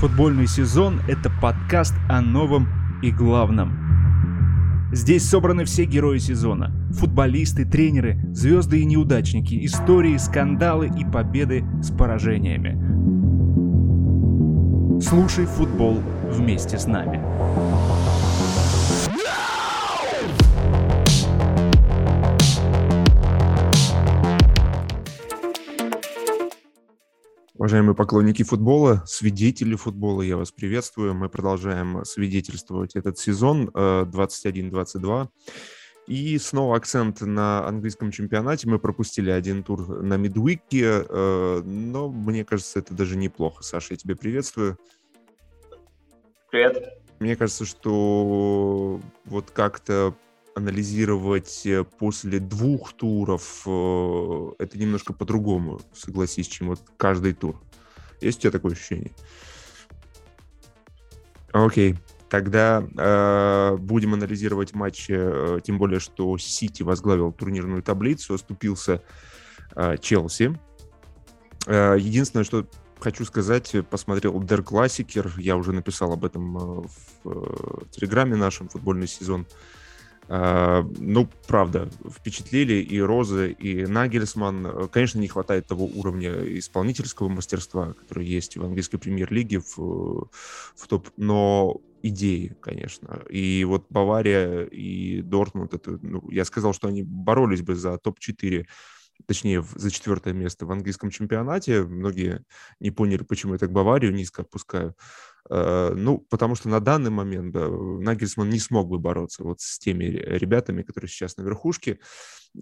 Футбольный сезон – это подкаст о новом и главном. Здесь собраны все герои сезона. Футболисты, тренеры, звезды и неудачники, истории, скандалы и победы с поражениями. Слушай футбол вместе с нами. Уважаемые поклонники футбола, свидетели футбола, я вас приветствую. Мы продолжаем свидетельствовать этот сезон 21-22. Э, И снова акцент на английском чемпионате. Мы пропустили один тур на мидвике, э, но мне кажется, это даже неплохо. Саша, я тебя приветствую. Привет. Мне кажется, что вот как-то анализировать э, после двух туров, э, это немножко по-другому, согласись, чем вот каждый тур. Есть у тебя такое ощущение? Окей, тогда э, будем анализировать матчи, э, тем более, что Сити возглавил турнирную таблицу, оступился э, Челси. Э, единственное, что хочу сказать, посмотрел Der Klassiker, я уже написал об этом в, в Телеграме нашем, футбольный сезон. Ну, правда, впечатлили и Розы, и Нагельсман. Конечно, не хватает того уровня исполнительского мастерства, который есть в английской премьер-лиге в, в топ, но идеи, конечно. И вот Бавария и Дортмунд, это, ну, я сказал, что они боролись бы за топ-4 точнее, за четвертое место в английском чемпионате. Многие не поняли, почему я так Баварию низко опускаю. Э, ну, потому что на данный момент Нагельсман не смог бы бороться вот с теми ребятами, которые сейчас на верхушке.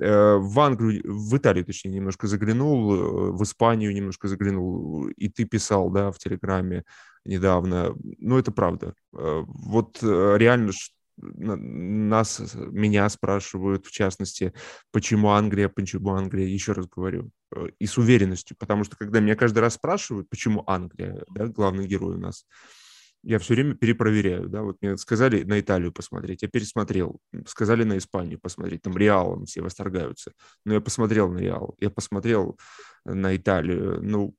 Э, в Англию, в Италию, точнее, немножко заглянул, э, в Испанию немножко заглянул, и ты писал, да, в Телеграме недавно. Ну, это правда. Вот реально, нас, меня спрашивают, в частности, почему Англия, почему Англия, еще раз говорю, и с уверенностью, потому что когда меня каждый раз спрашивают, почему Англия, да, главный герой у нас, я все время перепроверяю, да, вот мне сказали на Италию посмотреть, я пересмотрел, сказали на Испанию посмотреть, там Реалом все восторгаются, но я посмотрел на Реал, я посмотрел на Италию, ну,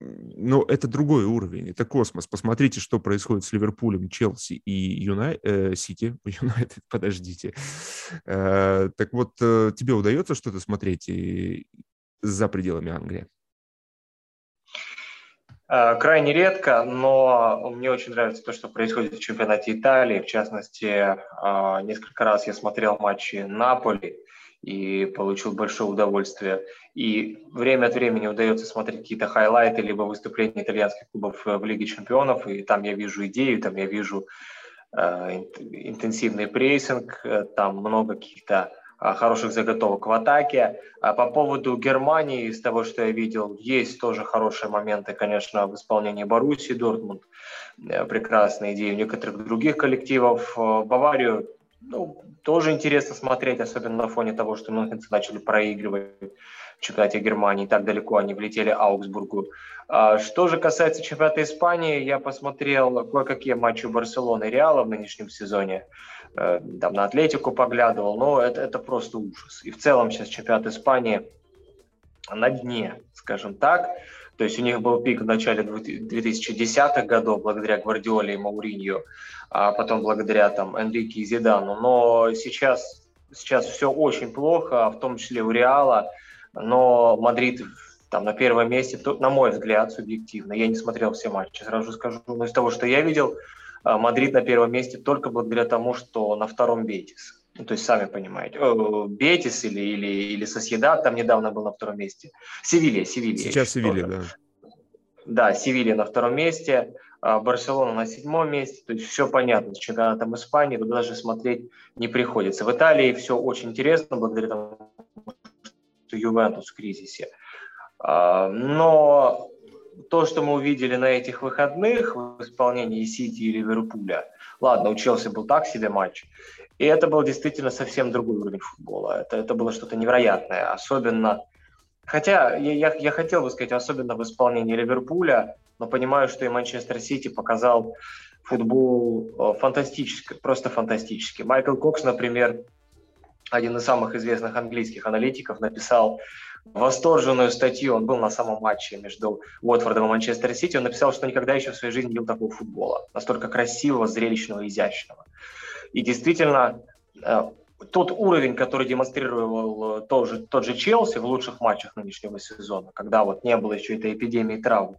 ну, это другой уровень, это космос. Посмотрите, что происходит с Ливерпулем, Челси и Юнай... э, Сити. Юнайтед, подождите. Э, так вот, э, тебе удается что-то смотреть и... за пределами Англии? Э, крайне редко, но мне очень нравится то, что происходит в чемпионате Италии. В частности, э, несколько раз я смотрел матчи Наполи и получил большое удовольствие. И время от времени удается смотреть какие-то хайлайты, либо выступления итальянских клубов в Лиге чемпионов, и там я вижу идею, там я вижу э, интенсивный прессинг, там много каких-то хороших заготовок в атаке. А по поводу Германии, из того, что я видел, есть тоже хорошие моменты, конечно, в исполнении Боруссии, Дортмунд, э, прекрасные идеи у некоторых других коллективов. Э, Баварию ну, тоже интересно смотреть, особенно на фоне того, что мюнхенцы начали проигрывать в чемпионате Германии, так далеко они влетели Аугсбургу. А, что же касается чемпионата Испании, я посмотрел кое-какие матчи Барселоны и Реала в нынешнем сезоне. Э, там на Атлетику поглядывал, но это, это просто ужас. И в целом сейчас чемпионат Испании на дне, скажем так. То есть у них был пик в начале 2010-х годов благодаря Гвардиоле и Мауринью, а потом благодаря там Энрике и Зидану. Но сейчас, сейчас все очень плохо, в том числе у Реала. Но Мадрид там на первом месте, на мой взгляд, субъективно. Я не смотрел все матчи, сразу скажу. Но из того, что я видел, Мадрид на первом месте только благодаря тому, что на втором Бетис. Ну, то есть, сами понимаете, Бетис или, или, или Соседат там недавно был на втором месте. Севилья, Севилья. Сейчас Севилья, да. Да, Севилья на втором месте, а Барселона на седьмом месте. То есть все понятно с чемпионатом Испании, туда даже смотреть не приходится. В Италии все очень интересно, благодаря тому, что Ювентус в кризисе. А, но то, что мы увидели на этих выходных в исполнении Сити и Ливерпуля, ладно, у Челси был так себе матч, и это был действительно совсем другой уровень футбола. Это, это было что-то невероятное, особенно... Хотя я, я, я хотел бы сказать, особенно в исполнении Ливерпуля, но понимаю, что и Манчестер Сити показал футбол э, фантастический, просто фантастический. Майкл Кокс, например, один из самых известных английских аналитиков, написал восторженную статью, он был на самом матче между Уотфордом и Манчестер Сити, он написал, что никогда еще в своей жизни не видел такого футбола, настолько красивого, зрелищного, изящного. И действительно, э, тот уровень, который демонстрировал э, тот же, тот же Челси в лучших матчах нынешнего сезона, когда вот не было еще этой эпидемии травм,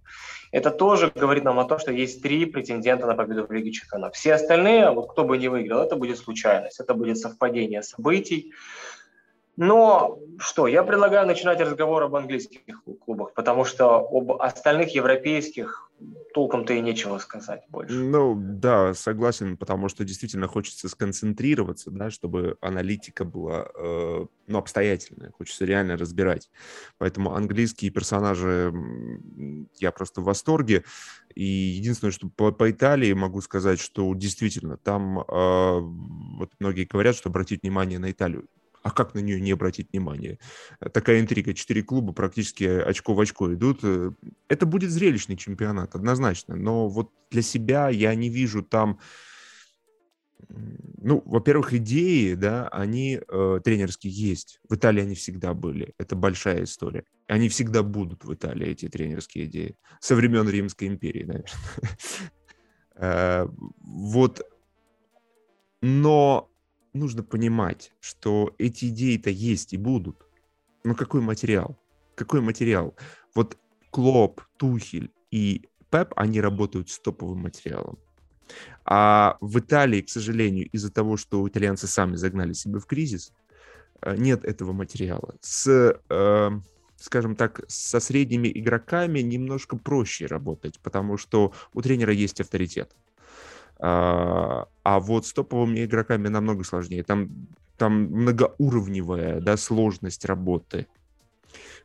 это тоже говорит нам о том, что есть три претендента на победу в Лиге Чемпионов. Все остальные, вот кто бы не выиграл, это будет случайность, это будет совпадение событий. Но что, я предлагаю начинать разговор об английских клубах, потому что об остальных европейских толком-то и нечего сказать больше. Ну, да, согласен, потому что действительно хочется сконцентрироваться, да, чтобы аналитика была, э, ну, обстоятельная, хочется реально разбирать. Поэтому английские персонажи, я просто в восторге. И единственное, что по, по Италии могу сказать, что действительно там, э, вот многие говорят, что обратить внимание на Италию а как на нее не обратить внимание? Такая интрига. Четыре клуба практически очко в очко идут. Это будет зрелищный чемпионат, однозначно. Но вот для себя я не вижу там... Ну, во-первых, идеи, да, они э, тренерские есть. В Италии они всегда были. Это большая история. Они всегда будут в Италии, эти тренерские идеи. Со времен Римской империи, наверное. Э, вот. Но нужно понимать, что эти идеи-то есть и будут. Но какой материал? Какой материал? Вот Клоп, Тухель и Пеп, они работают с топовым материалом. А в Италии, к сожалению, из-за того, что итальянцы сами загнали себя в кризис, э, нет этого материала. С, э, скажем так, со средними игроками немножко проще работать, потому что у тренера есть авторитет. А, а вот с топовыми игроками намного сложнее. Там, там многоуровневая да, сложность работы.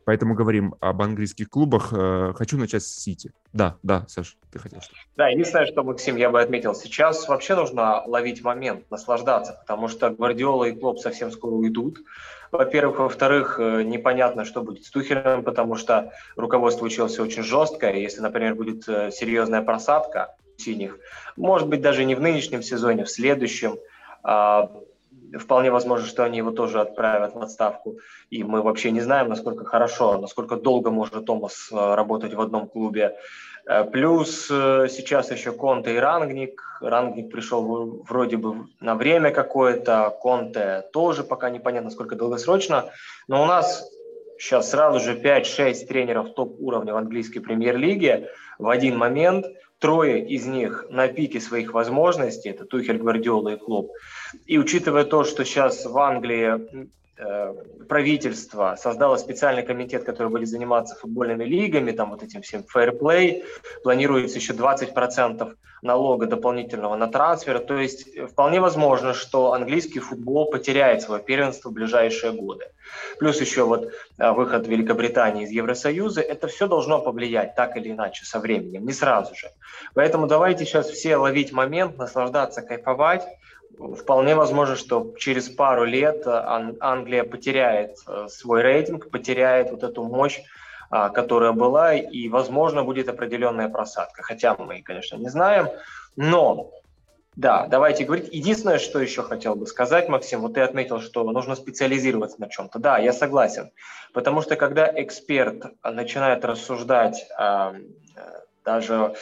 Поэтому говорим об английских клубах. Э, хочу начать с Сити. Да, да, Саш, ты хотел Да, единственное, что, Максим, я бы отметил, сейчас вообще нужно ловить момент, наслаждаться, потому что Гвардиола и Клоп совсем скоро уйдут. Во-первых. Во-вторых, э, непонятно, что будет с Тухелем, потому что руководство училось очень жестко. Если, например, будет э, серьезная просадка, синих. Может быть, даже не в нынешнем сезоне, в следующем. А, вполне возможно, что они его тоже отправят в отставку. И мы вообще не знаем, насколько хорошо, насколько долго может Томас э, работать в одном клубе. Э, плюс э, сейчас еще Конте и Рангник. Рангник пришел вроде бы на время какое-то, Конте тоже пока непонятно, сколько долгосрочно. Но у нас сейчас сразу же 5-6 тренеров топ-уровня в английской премьер-лиге в один момент – Трое из них на пике своих возможностей, это Тухель, Гвардиола и Клуб. И учитывая то, что сейчас в Англии правительство создало специальный комитет, который будет заниматься футбольными лигами, там вот этим всем фейерплей, планируется еще 20% налога дополнительного на трансфер, то есть э, вполне возможно, что английский футбол потеряет свое первенство в ближайшие годы. Плюс еще вот э, выход Великобритании из Евросоюза, это все должно повлиять так или иначе со временем, не сразу же. Поэтому давайте сейчас все ловить момент, наслаждаться, кайфовать, Вполне возможно, что через пару лет э, Англия потеряет э, свой рейтинг, потеряет вот эту мощь, а, которая была, и, возможно, будет определенная просадка. Хотя мы, конечно, не знаем. Но, да, давайте говорить. Единственное, что еще хотел бы сказать, Максим, вот ты отметил, что нужно специализироваться на чем-то. Да, я согласен. Потому что когда эксперт начинает рассуждать а, э, даже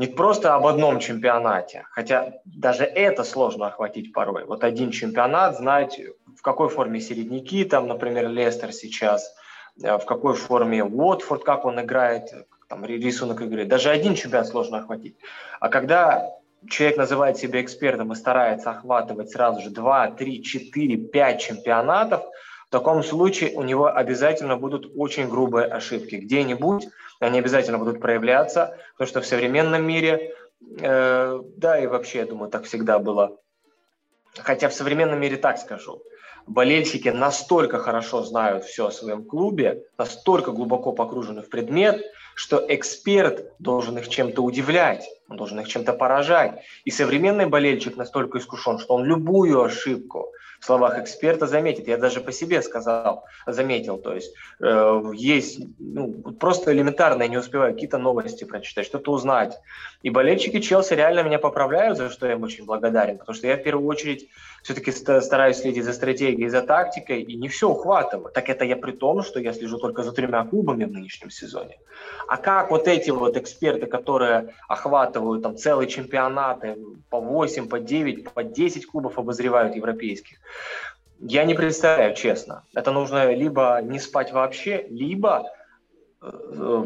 не просто об одном чемпионате, хотя даже это сложно охватить порой. Вот один чемпионат, знать, в какой форме середняки, там, например, Лестер сейчас, э, в какой форме Уотфорд, как он играет, там, рисунок игры. Даже один чемпионат сложно охватить. А когда человек называет себя экспертом и старается охватывать сразу же 2, 3, 4, 5 чемпионатов, в таком случае у него обязательно будут очень грубые ошибки. Где-нибудь они обязательно будут проявляться, потому что в современном мире, э, да и вообще, я думаю, так всегда было. Хотя в современном мире так скажу, болельщики настолько хорошо знают все о своем клубе, настолько глубоко погружены в предмет, что эксперт должен их чем-то удивлять, он должен их чем-то поражать. И современный болельщик настолько искушен, что он любую ошибку в словах эксперта заметит. Я даже по себе сказал, заметил. То есть э, есть ну, просто элементарно, я не успеваю какие-то новости прочитать, что-то узнать. И болельщики Челси реально меня поправляют, за что я им очень благодарен, потому что я в первую очередь все-таки стараюсь следить за стратегией, за тактикой, и не все ухватываю. Так это я при том, что я слежу только за тремя клубами в нынешнем сезоне. А как вот эти вот эксперты, которые охватывают там целые чемпионаты, по 8, по 9, по 10 клубов обозревают европейских, я не представляю, честно. Это нужно либо не спать вообще, либо э,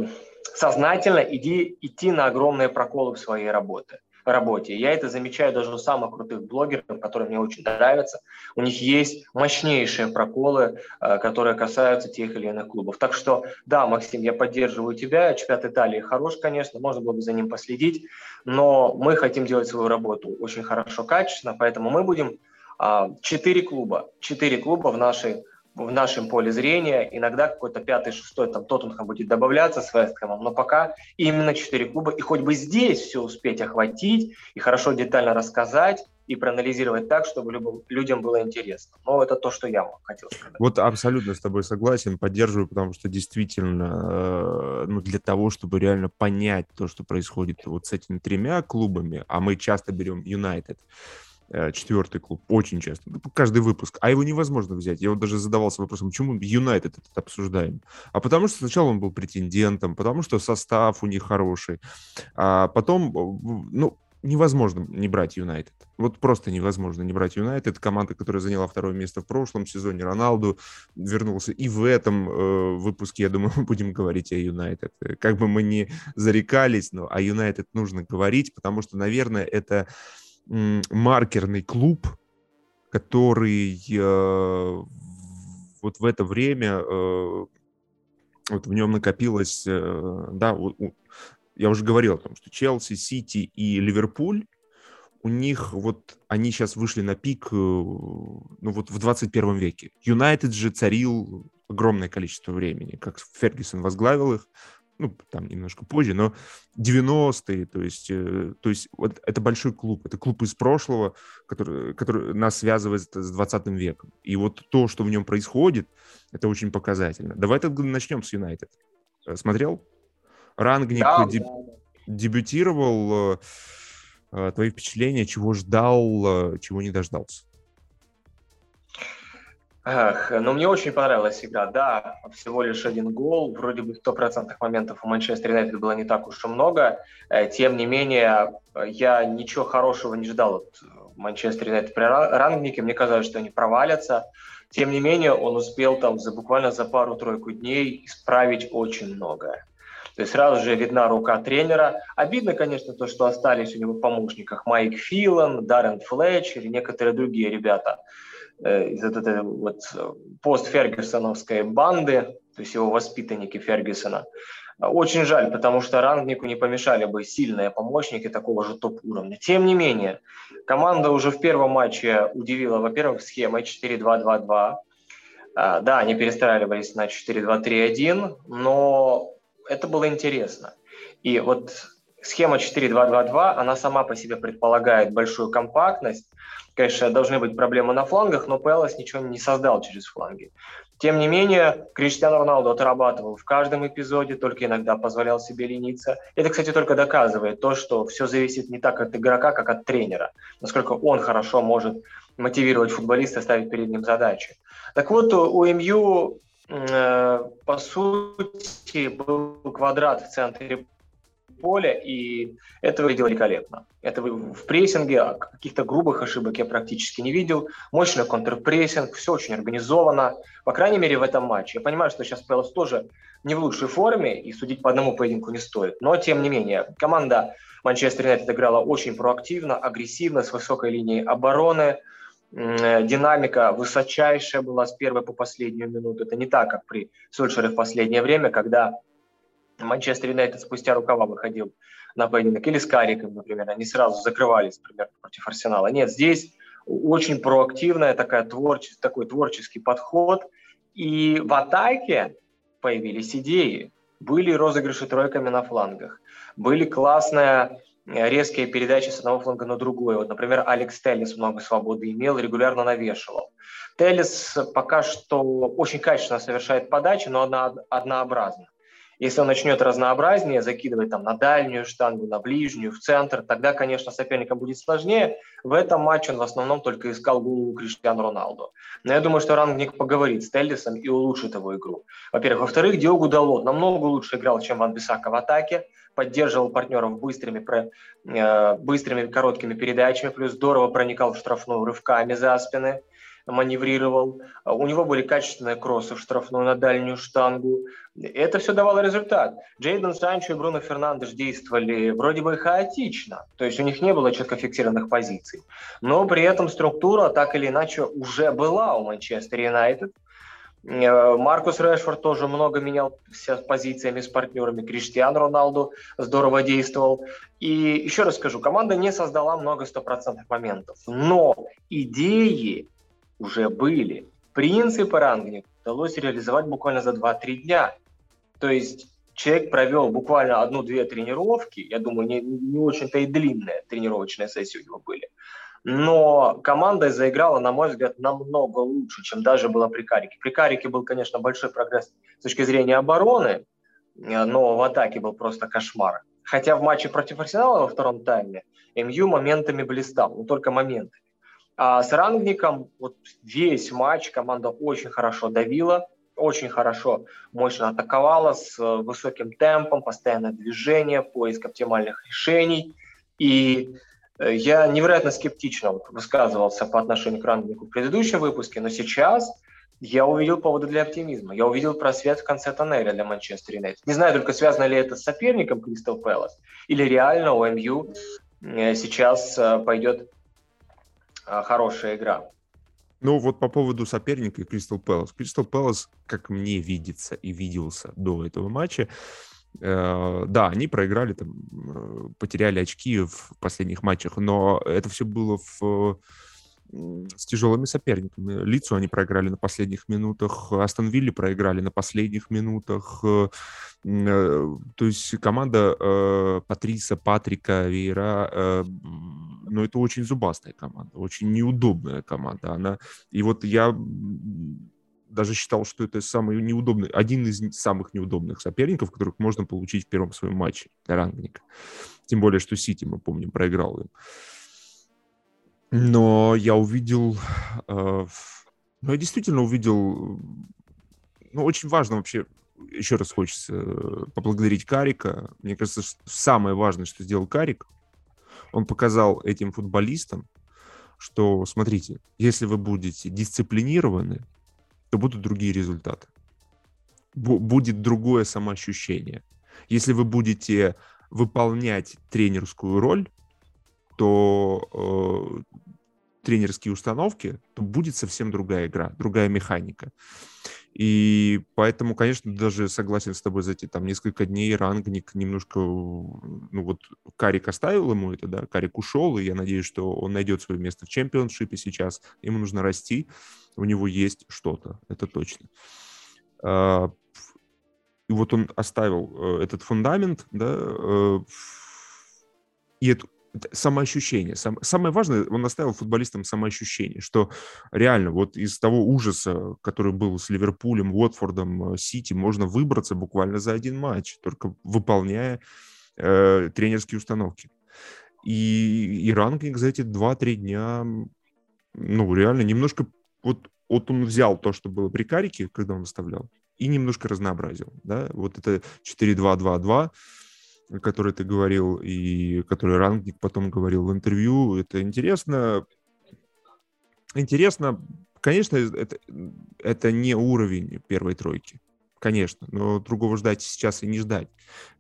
сознательно иди, идти на огромные проколы в своей работе работе. Я это замечаю даже у самых крутых блогеров, которые мне очень нравятся. У них есть мощнейшие проколы, э, которые касаются тех или иных клубов. Так что, да, Максим, я поддерживаю тебя. Чемпионат Италии хорош, конечно, можно было бы за ним последить, но мы хотим делать свою работу очень хорошо, качественно, поэтому мы будем четыре клуба, четыре клуба в нашей в нашем поле зрения. Иногда какой-то пятый, шестой, там Тоттенхэм будет добавляться с Весткомом, но пока именно четыре клуба. И хоть бы здесь все успеть охватить и хорошо детально рассказать, и проанализировать так, чтобы людям было интересно. Но это то, что я хотел сказать. Вот абсолютно с тобой согласен, поддерживаю, потому что действительно, э, ну, для того, чтобы реально понять то, что происходит вот с этими тремя клубами, а мы часто берем Юнайтед, четвертый клуб, очень часто, ну, каждый выпуск, а его невозможно взять. Я вот даже задавался вопросом, почему Юнайтед этот обсуждаем? А потому что сначала он был претендентом, потому что состав у них хороший, а потом, э, ну, невозможно не брать Юнайтед. Вот просто невозможно не брать Юнайтед. Команда, которая заняла второе место в прошлом сезоне, Роналду вернулся. И в этом э, выпуске, я думаю, мы будем говорить о Юнайтед. Как бы мы ни зарекались, но о Юнайтед нужно говорить, потому что, наверное, это маркерный клуб, который э, вот в это время э, вот в нем накопилось, э, да, у, у, я уже говорил о том, что Челси, Сити и Ливерпуль, у них вот они сейчас вышли на пик, э, ну вот в 21 веке. Юнайтед же царил огромное количество времени, как Фергюсон возглавил их, ну, там немножко позже, но 90-е, то есть, э, то есть вот это большой клуб, это клуб из прошлого, который, который нас связывает с 20 веком. И вот то, что в нем происходит, это очень показательно. Давай тогда начнем с Юнайтед. Э, смотрел? Рангник да, деб... дебютировал. Э, твои впечатления, чего ждал, чего не дождался? Эх, ну, мне очень понравилась игра. Да, всего лишь один гол. Вроде бы стопроцентных моментов у Манчестер Юнайтед было не так уж и много. Э, тем не менее, я ничего хорошего не ждал от Манчестер Юнайтед при рангнике. Мне казалось, что они провалятся. Тем не менее, он успел там за, буквально за пару-тройку дней исправить очень многое. То есть сразу же видна рука тренера. Обидно, конечно, то, что остались у него в помощниках Майк Филан, Даррен Флетчер и некоторые другие ребята – Э, из вот этой вот э, постфергюсоновской банды, то есть его воспитанники Фергюсона. Очень жаль, потому что Рангнику не помешали бы сильные помощники такого же топ-уровня. Тем не менее, команда уже в первом матче удивила, во-первых, схемой 4-2-2-2. А, да, они перестраивались на 4-2-3-1, но это было интересно. И вот схема 4-2-2-2, она сама по себе предполагает большую компактность, Конечно, должны быть проблемы на флангах, но Пелос ничего не создал через фланги. Тем не менее, Криштиану Роналду отрабатывал в каждом эпизоде, только иногда позволял себе лениться. Это, кстати, только доказывает то, что все зависит не так от игрока, как от тренера. Насколько он хорошо может мотивировать футболиста, ставить перед ним задачи. Так вот, у МЮ, э, по сути, был квадрат в центре поля, и это выглядело великолепно. Это в прессинге, а каких-то грубых ошибок я практически не видел. Мощный контрпрессинг, все очень организовано. По крайней мере, в этом матче. Я понимаю, что сейчас Пелос тоже не в лучшей форме, и судить по одному поединку не стоит. Но, тем не менее, команда Манчестер Юнайтед играла очень проактивно, агрессивно, с высокой линией обороны. Динамика высочайшая была с первой по последнюю минуту. Это не так, как при Сульшере в последнее время, когда Манчестер Юнайтед спустя рукава выходил на поединок, или с Кариком, например, они сразу закрывались, например, против Арсенала. Нет, здесь очень проактивная такая творче, такой творческий подход, и в атаке появились идеи. Были розыгрыши тройками на флангах. Были классные э, резкие передачи с одного фланга на другой. Вот, например, Алекс Теллис много свободы имел, регулярно навешивал. Теллис пока что очень качественно совершает подачи, но одно, однообразно. Если он начнет разнообразнее закидывать там на дальнюю штангу, на ближнюю, в центр, тогда, конечно, соперникам будет сложнее. В этом матче он в основном только искал голову Криштиану Роналду. Но я думаю, что Рангник поговорит с Теллисом и улучшит его игру. Во-первых. Во-вторых, Диогу Далот намного лучше играл, чем Ван Бисака в атаке. Поддерживал партнеров быстрыми, э, быстрыми короткими передачами, плюс здорово проникал в штрафную рывками за спины маневрировал. А у него были качественные кроссы в штрафную на дальнюю штангу. Это все давало результат. Джейден Санчо и Бруно Фернандеш действовали вроде бы хаотично, то есть у них не было четко фиксированных позиций. Но при этом структура так или иначе уже была у Манчестер Юнайтед. Э, Маркус Решфорд тоже много менял с позициями с партнерами. Криштиан Роналду здорово действовал. И еще раз скажу, команда не создала много стопроцентных моментов. Но идеи уже были. Принципы рангника удалось реализовать буквально за 2-3 дня. То есть человек провел буквально одну-две тренировки, я думаю, не, не очень-то и длинные тренировочные сессии у него были, но команда заиграла, на мой взгляд, намного лучше, чем даже было при Карике. При Карике был, конечно, большой прогресс с точки зрения обороны, но в атаке был просто кошмар. Хотя в матче против Арсенала во втором тайме МЮ моментами блистал, но только моментами. А с Рангником вот весь матч команда очень хорошо давила, очень хорошо, мощно атаковала с э, высоким темпом, постоянное движение, поиск оптимальных решений. И э, я невероятно скептично высказывался по отношению к Рангнику в предыдущем выпуске, но сейчас я увидел поводы для оптимизма. Я увидел просвет в конце тоннеля для Манчестер Юнайтед. Не знаю только, связано ли это с соперником Кристал Пэлас, или реально у МЮ э, сейчас пойдет хорошая игра. Ну вот по поводу соперника и Кристал Пэлас. Кристал Пэлас, как мне видится и виделся до этого матча, э, да, они проиграли, там, э, потеряли очки в последних матчах, но это все было в с тяжелыми соперниками. Лицу они проиграли на последних минутах, Астон Вилли проиграли на последних минутах. Э, э, то есть команда э, Патриса, Патрика, Вейра, ну, это очень зубастая команда, очень неудобная команда. Она... И вот я даже считал, что это самый неудобный, один из самых неудобных соперников, которых можно получить в первом своем матче для рангника. Тем более, что Сити, мы помним, проиграл им. Но я увидел, э, ну, я действительно увидел, ну, очень важно вообще, еще раз хочется поблагодарить Карика. Мне кажется, самое важное, что сделал Карик, он показал этим футболистам, что, смотрите, если вы будете дисциплинированы, то будут другие результаты. Б- будет другое самоощущение. Если вы будете выполнять тренерскую роль, то э, тренерские установки, то будет совсем другая игра, другая механика. И поэтому, конечно, даже согласен с тобой за эти там несколько дней рангник немножко, ну вот Карик оставил ему это, да, Карик ушел, и я надеюсь, что он найдет свое место в чемпионшипе сейчас. Ему нужно расти, у него есть что-то, это точно. А, и вот он оставил э, этот фундамент, да, э, и эту, самоощущение. Сам, самое важное, он оставил футболистам самоощущение, что реально вот из того ужаса, который был с Ливерпулем, Уотфордом, э, Сити, можно выбраться буквально за один матч, только выполняя э, тренерские установки. И, и ранкинг за эти 2-3 дня, ну, реально немножко... Вот, вот он взял то, что было при Карике, когда он оставлял, и немножко разнообразил, да, вот это 4-2-2-2, который ты говорил, и который Рангник потом говорил в интервью. Это интересно. Интересно, конечно, это, это не уровень первой тройки. Конечно, но другого ждать сейчас и не ждать.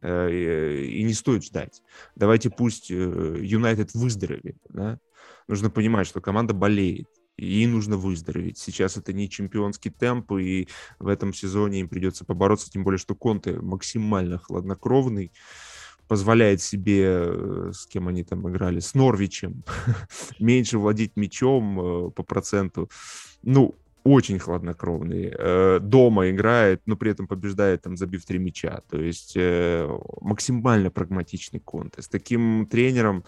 Э, и не стоит ждать. Давайте пусть э, Юнайтед выздоровеет. Да? Нужно понимать, что команда болеет и нужно выздороветь. Сейчас это не чемпионский темп, и в этом сезоне им придется побороться, тем более, что Конте максимально хладнокровный, позволяет себе, э, с кем они там играли, с Норвичем, меньше владеть мячом э, по проценту. Ну, очень хладнокровный, э, дома играет, но при этом побеждает, там, забив три мяча. То есть максимально прагматичный конт. С таким тренером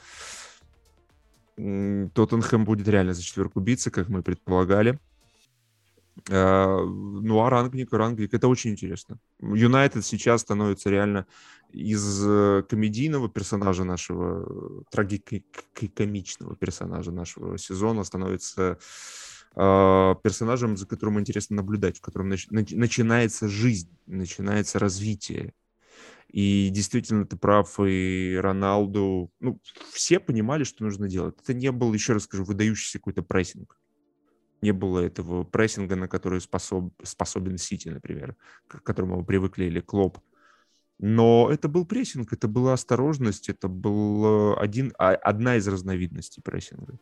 Тоттенхэм будет реально за четверку биться, как мы предполагали. Э, ну, а рангник, рангник, это очень интересно. Юнайтед сейчас становится реально из э, комедийного персонажа нашего, трагикомичного персонажа нашего сезона становится э, персонажем, за которым интересно наблюдать, в котором нач- начинается жизнь, начинается развитие. И действительно, ты прав, и Роналду, ну, все понимали, что нужно делать. Это не был, еще раз скажу, выдающийся какой-то прессинг не было этого прессинга, на который способ, способен Сити, например, к которому мы привыкли, или Клоп. Но это был прессинг, это была осторожность, это был э, один, а, одна из разновидностей прессинга.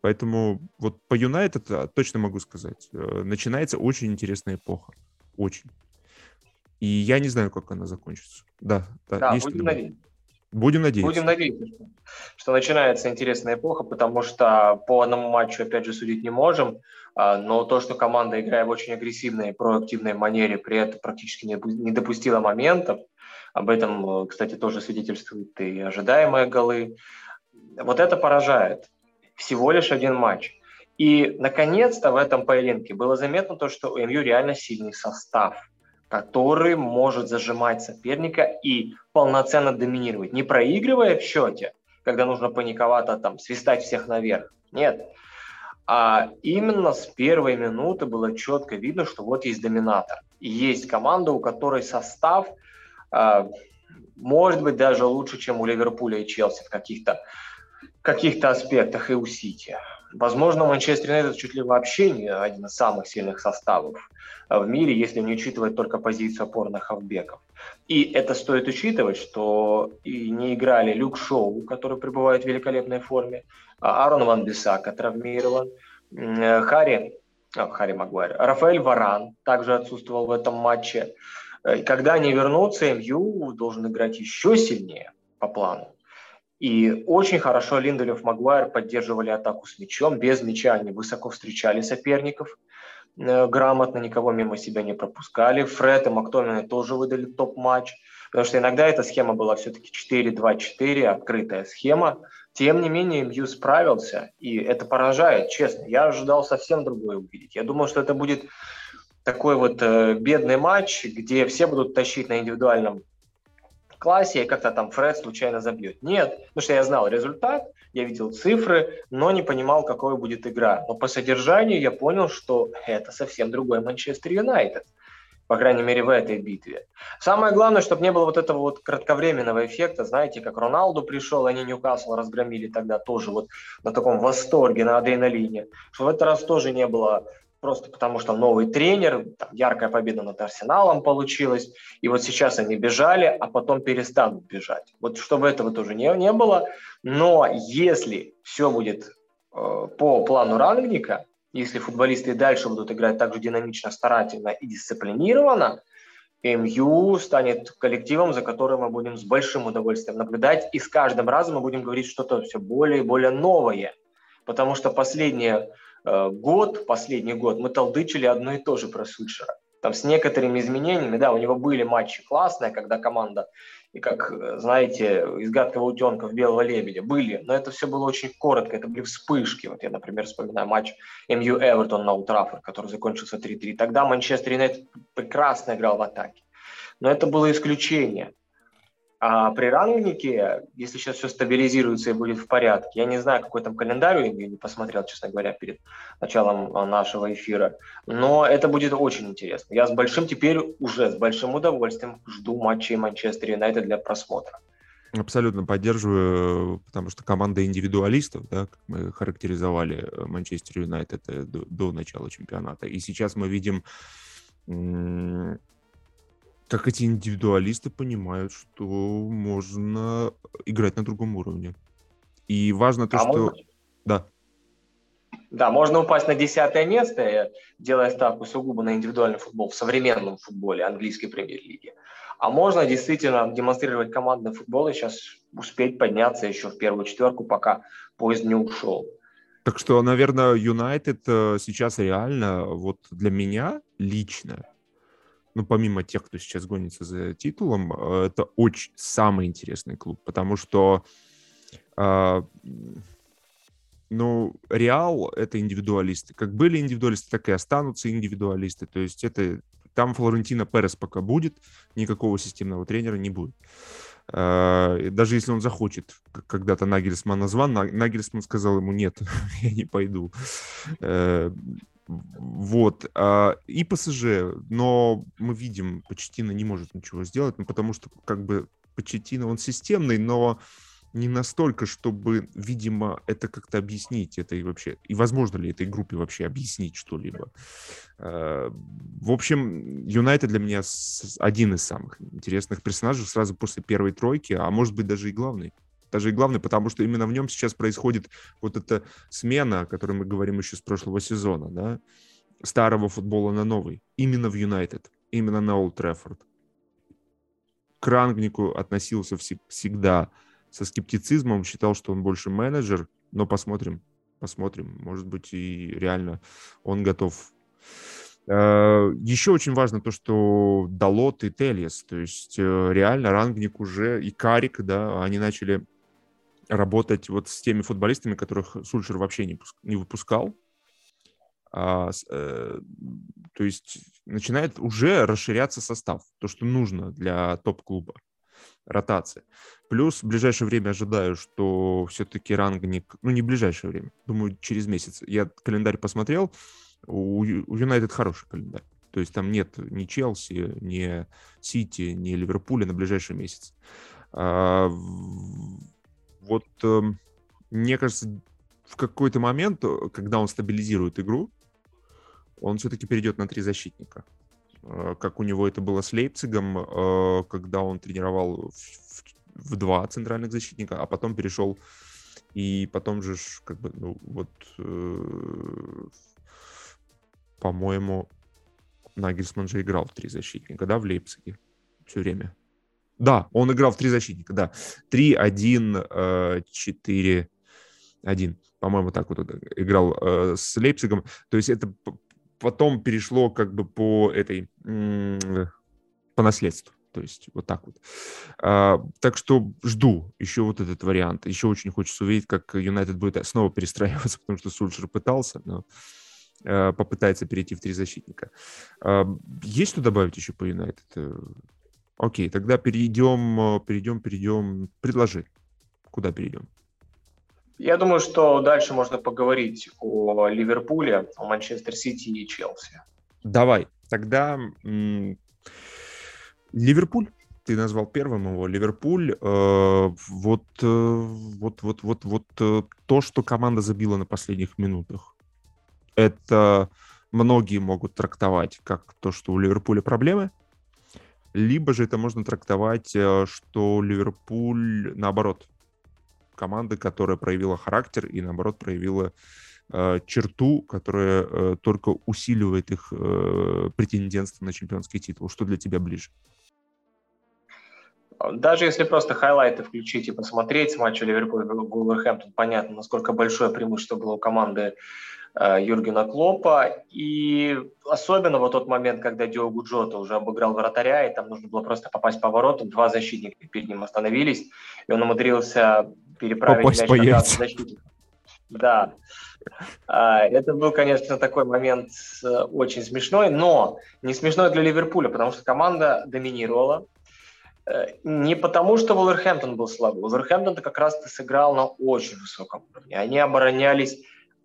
Поэтому вот по Юнайтед а, точно могу сказать, э, начинается очень интересная эпоха. Очень. И я не знаю, как она закончится. Да, да, да есть будем надеяться. Будем надеяться. Что, начинается интересная эпоха, потому что по одному матчу, опять же, судить не можем, а, но то, что команда, играя в очень агрессивной, проактивной манере, при этом практически не, не допустила моментов, об этом, э, кстати, тоже свидетельствуют и ожидаемые голы, вот это поражает. Всего лишь один матч. И, наконец-то, в этом поединке было заметно то, что у МЮ реально сильный состав – который может зажимать соперника и полноценно доминировать, не проигрывая в счете, когда нужно паниковато там свистать всех наверх. Нет. А именно с первой минуты было четко видно, что вот есть доминатор. Есть команда, у которой состав э, может быть даже лучше, чем у Ливерпуля и Челси в каких-то каких аспектах и у Сити. Возможно, Манчестер Юнайтед чуть ли вообще не один из самых сильных составов в мире, если не учитывать только позицию опорных хавбеков. И это стоит учитывать, что и не играли Люк Шоу, который пребывает в великолепной форме, а Аарон Ван Бисака травмирован, Харри, о, Харри Магуайр, Рафаэль Варан также отсутствовал в этом матче. И когда они вернутся, МЮ должен играть еще сильнее по плану. И очень хорошо Линделев Магуайр поддерживали атаку с мячом. Без мяча они высоко встречали соперников э, грамотно, никого мимо себя не пропускали. Фред и Мактомины тоже выдали топ-матч, потому что иногда эта схема была все-таки 4-2-4, открытая схема. Тем не менее, Мью справился, и это поражает, честно. Я ожидал совсем другое увидеть. Я думал, что это будет такой вот э, бедный матч, где все будут тащить на индивидуальном классе, и как-то там Фред случайно забьет. Нет, потому что я знал результат, я видел цифры, но не понимал, какой будет игра. Но по содержанию я понял, что это совсем другой Манчестер Юнайтед. По крайней мере, в этой битве. Самое главное, чтобы не было вот этого вот кратковременного эффекта, знаете, как Роналду пришел, они Ньюкасл разгромили тогда тоже вот на таком восторге, на адреналине. Что в этот раз тоже не было просто потому что новый тренер, там, яркая победа над Арсеналом получилась, и вот сейчас они бежали, а потом перестанут бежать. Вот чтобы этого тоже не, не было, но если все будет э, по плану рангника, если футболисты дальше будут играть так же динамично, старательно и дисциплинированно, МЮ станет коллективом, за которым мы будем с большим удовольствием наблюдать, и с каждым разом мы будем говорить что-то все более и более новое, потому что последние год, последний год, мы толдычили одно и то же про Сульшера. Там с некоторыми изменениями, да, у него были матчи классные, когда команда, и как, э, знаете, из гадкого утенка в белого лебедя были, но это все было очень коротко, это были вспышки. Вот я, например, вспоминаю матч МЮ Эвертон на Утрафорд, который закончился 3-3. Тогда Манчестер Юнайтед прекрасно играл в атаке. Но это было исключение. А при рангнике, если сейчас все стабилизируется и будет в порядке, я не знаю, какой там календарь, я не посмотрел, честно говоря, перед началом а, нашего эфира, но это будет очень интересно. Я с большим, теперь уже с большим удовольствием жду матчей Манчестер Юнайтед для просмотра. Абсолютно поддерживаю, потому что команда индивидуалистов, да, как мы характеризовали э, Манчестер Юнайтед э, до, до начала чемпионата. И сейчас мы видим как эти индивидуалисты понимают, что можно играть на другом уровне. И важно то, а что... Можно... Да. Да, можно упасть на десятое место, делая ставку сугубо на индивидуальный футбол в современном футболе английской премьер-лиги. А можно действительно демонстрировать командный футбол и сейчас успеть подняться еще в первую четверку, пока поезд не ушел. Так что, наверное, Юнайтед э, сейчас реально, вот для меня лично, ну, помимо тех, кто сейчас гонится за титулом, э, это очень самый интересный клуб, потому что, э, ну, Реал — это индивидуалисты. Как были индивидуалисты, так и останутся индивидуалисты. То есть это там Флорентино Перес пока будет, никакого системного тренера не будет. Э, даже если он захочет, когда-то Нагельсман назван, Нагельсман сказал ему, нет, я не пойду. Э, вот. А, и ПСЖ, но мы видим, Почетина не может ничего сделать, ну, потому что как бы Почетина, он системный, но не настолько, чтобы, видимо, это как-то объяснить, это и вообще, и возможно ли этой группе вообще объяснить что-либо. Э, в общем, Юнайтед для меня один из самых интересных персонажей сразу после первой тройки, а может быть даже и главный. Даже и главный, потому что именно в нем сейчас происходит вот эта смена, о которой мы говорим еще с прошлого сезона, да, старого футбола на новый. Именно в Юнайтед, именно на Олд Треффорд. К Рангнику относился всегда со скептицизмом, считал, что он больше менеджер, но посмотрим, посмотрим, может быть и реально он готов. Э, Еще очень важно то, что Далот и Тельес, то есть э, реально Рангник уже и Карик, да, они начали работать вот с теми футболистами, которых Сульшер вообще не, не выпускал. А, э, то есть начинает уже расширяться состав, то, что нужно для топ-клуба ротация. Плюс в ближайшее время ожидаю, что все-таки рангник, ну не в ближайшее время, думаю, через месяц. Я календарь посмотрел, у Юнайтед хороший календарь. То есть там нет ни Челси, ни Сити, ни Ливерпуля на ближайший месяц. А, вот э, мне кажется, в какой-то момент, когда он стабилизирует игру, он все-таки перейдет на три защитника. Э, как у него это было с Лейпцигом, э, когда он тренировал в, в два центральных защитника, а потом перешел и потом же, как бы, ну, вот, э, по-моему, Нагельсман же играл в три защитника, да, в Лейпциге все время. Да, он играл в три защитника, да. 3-1, 4-1. По-моему, так вот играл э, с Лейпцигом. То есть это потом перешло как бы по этой, по наследству. То есть вот так вот. А, так что жду еще вот этот вариант. Еще очень хочется увидеть, как Юнайтед будет снова перестраиваться, потому что Сульшер пытался, но а, попытается перейти в три защитника. А, есть что добавить еще по Юнайтед? Э, окей, тогда перейдем, перейдем, перейдем. Предложи. Куда перейдем? Я думаю, что дальше можно поговорить о Ливерпуле, о Манчестер Сити и Челси. Давай. Тогда м- Ливерпуль. Ты назвал первым его. Ливерпуль. Э, вот, э, вот, вот, вот, вот э, то, что команда забила на последних минутах. Это многие могут трактовать как то, что у Ливерпуля проблемы. Либо же это можно трактовать, э, что Ливерпуль, наоборот, команды, которая проявила характер и, наоборот, проявила э, черту, которая э, только усиливает их э, претендентство на чемпионский титул. Что для тебя ближе? Даже если просто хайлайты включить и посмотреть с матча Ливерпуль-Вулверхэмптон, понятно, насколько большое преимущество было у команды Юргена Клопа. И особенно вот тот момент, когда Диогу Джота уже обыграл вратаря, и там нужно было просто попасть по воротам, два защитника перед ним остановились, и он умудрился переправить Попасть мяч на защитника. Да. А, это был, конечно, такой момент э, очень смешной, но не смешной для Ливерпуля, потому что команда доминировала. Э, не потому, что Вулверхэмптон был слабый. Вулверхэмптон как раз-то сыграл на очень высоком уровне. Они оборонялись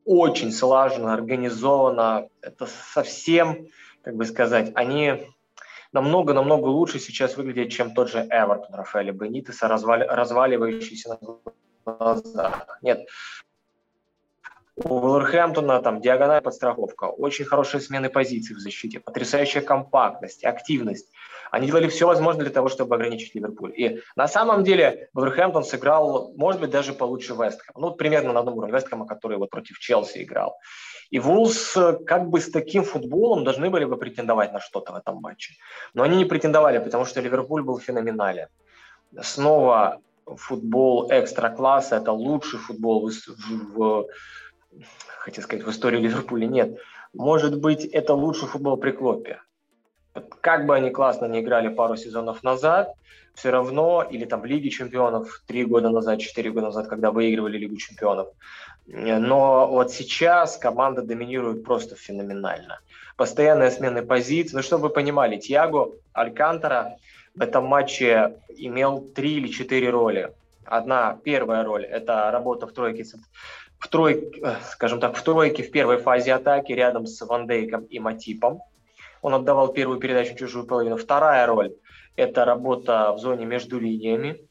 очень слаженно, организованно. Это совсем, как бы сказать, они намного-намного лучше сейчас выглядят, чем тот же Эвертон Рафаэля Бенитеса, развали, разваливающийся на глазах. Нет, у Вулверхэмптона там диагональная подстраховка, очень хорошие смены позиций в защите, потрясающая компактность, активность. Они делали все возможное для того, чтобы ограничить Ливерпуль. И на самом деле Вулверхэмптон сыграл, может быть, даже получше Вестхэма. Ну, примерно на одном уровне Вестхэма, который вот против Челси играл. И Вулс как бы с таким футболом должны были бы претендовать на что-то в этом матче. Но они не претендовали, потому что Ливерпуль был феноменален. Снова футбол экстра-класса, это лучший футбол в, в, хотел сказать, в истории Ливерпуля нет. Может быть, это лучший футбол при Клопе. Как бы они классно не играли пару сезонов назад, все равно, или там в Лиге чемпионов три года назад, четыре года назад, когда выигрывали Лигу чемпионов. Но вот сейчас команда доминирует просто феноменально. Постоянная смена позиций. Ну, чтобы вы понимали, Тиаго Алькантара в этом матче имел три или четыре роли. Одна, первая роль – это работа в тройке, в тройке, э, скажем так, в тройке в первой фазе атаки рядом с Ван Дейком и Матипом. Он отдавал первую передачу чужую половину. Вторая роль – это работа в зоне между линиями,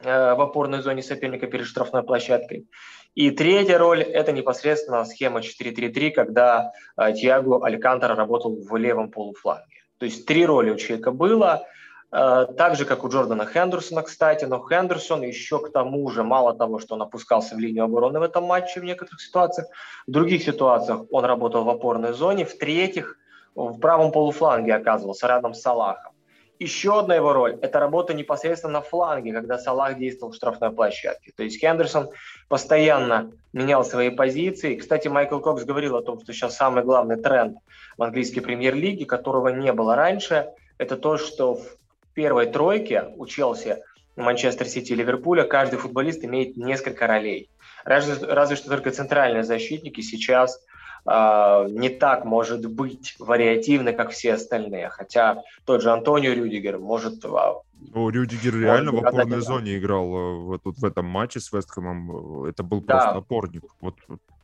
э, в опорной зоне соперника перед штрафной площадкой. И третья роль – это непосредственно схема 4-3-3, когда э, Тиаго Алькантара работал в левом полуфланге. То есть три роли у человека было, э, так же, как у Джордана Хендерсона, кстати, но Хендерсон еще к тому же, мало того, что он опускался в линию обороны в этом матче в некоторых ситуациях, в других ситуациях он работал в опорной зоне, в-третьих, в правом полуфланге оказывался рядом с Салахом. Еще одна его роль – это работа непосредственно на фланге, когда Салах действовал в штрафной площадке. То есть Хендерсон постоянно менял свои позиции. Кстати, Майкл Кокс говорил о том, что сейчас самый главный тренд в английской премьер-лиге, которого не было раньше, это то, что в первой тройке у Челси, Манчестер Сити и Ливерпуля каждый футболист имеет несколько ролей. Разве, разве что только центральные защитники сейчас э, не так может быть вариативны, как все остальные. Хотя тот же Антонио Рюдигер может... Ну, Рюдигер реально в опорной зоне играл э, вот, вот в этом матче с Вестхэмом. Это был да. просто опорник. Вот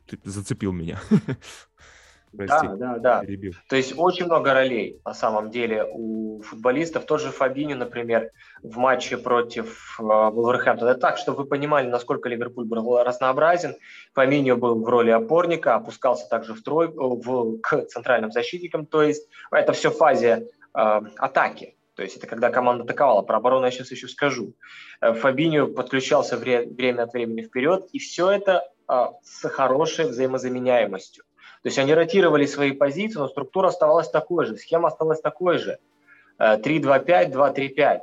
ты зацепил меня. Прости, да, да, да. Перебил. То есть очень много ролей на самом деле у футболистов. Тот же Фабинho, например, в матче против э, Вулверхэмптона. Это так, чтобы вы понимали, насколько Ливерпуль был разнообразен. Фабинho был в роли опорника, опускался также в тройку, в, к центральным защитникам. То есть это все фазе э, атаки. То есть это когда команда атаковала. Про оборону я сейчас еще скажу. Э, Фабинho подключался время от времени вперед, и все это э, с хорошей взаимозаменяемостью. То есть они ротировали свои позиции, но структура оставалась такой же, схема осталась такой же. 3-2-5, э, 2-3-5.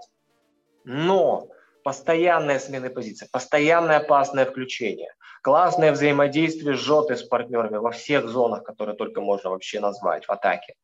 Но постоянная смена позиции, постоянное опасное включение, классное взаимодействие с Жотой с партнерами во всех зонах, которые только можно вообще назвать в атаке.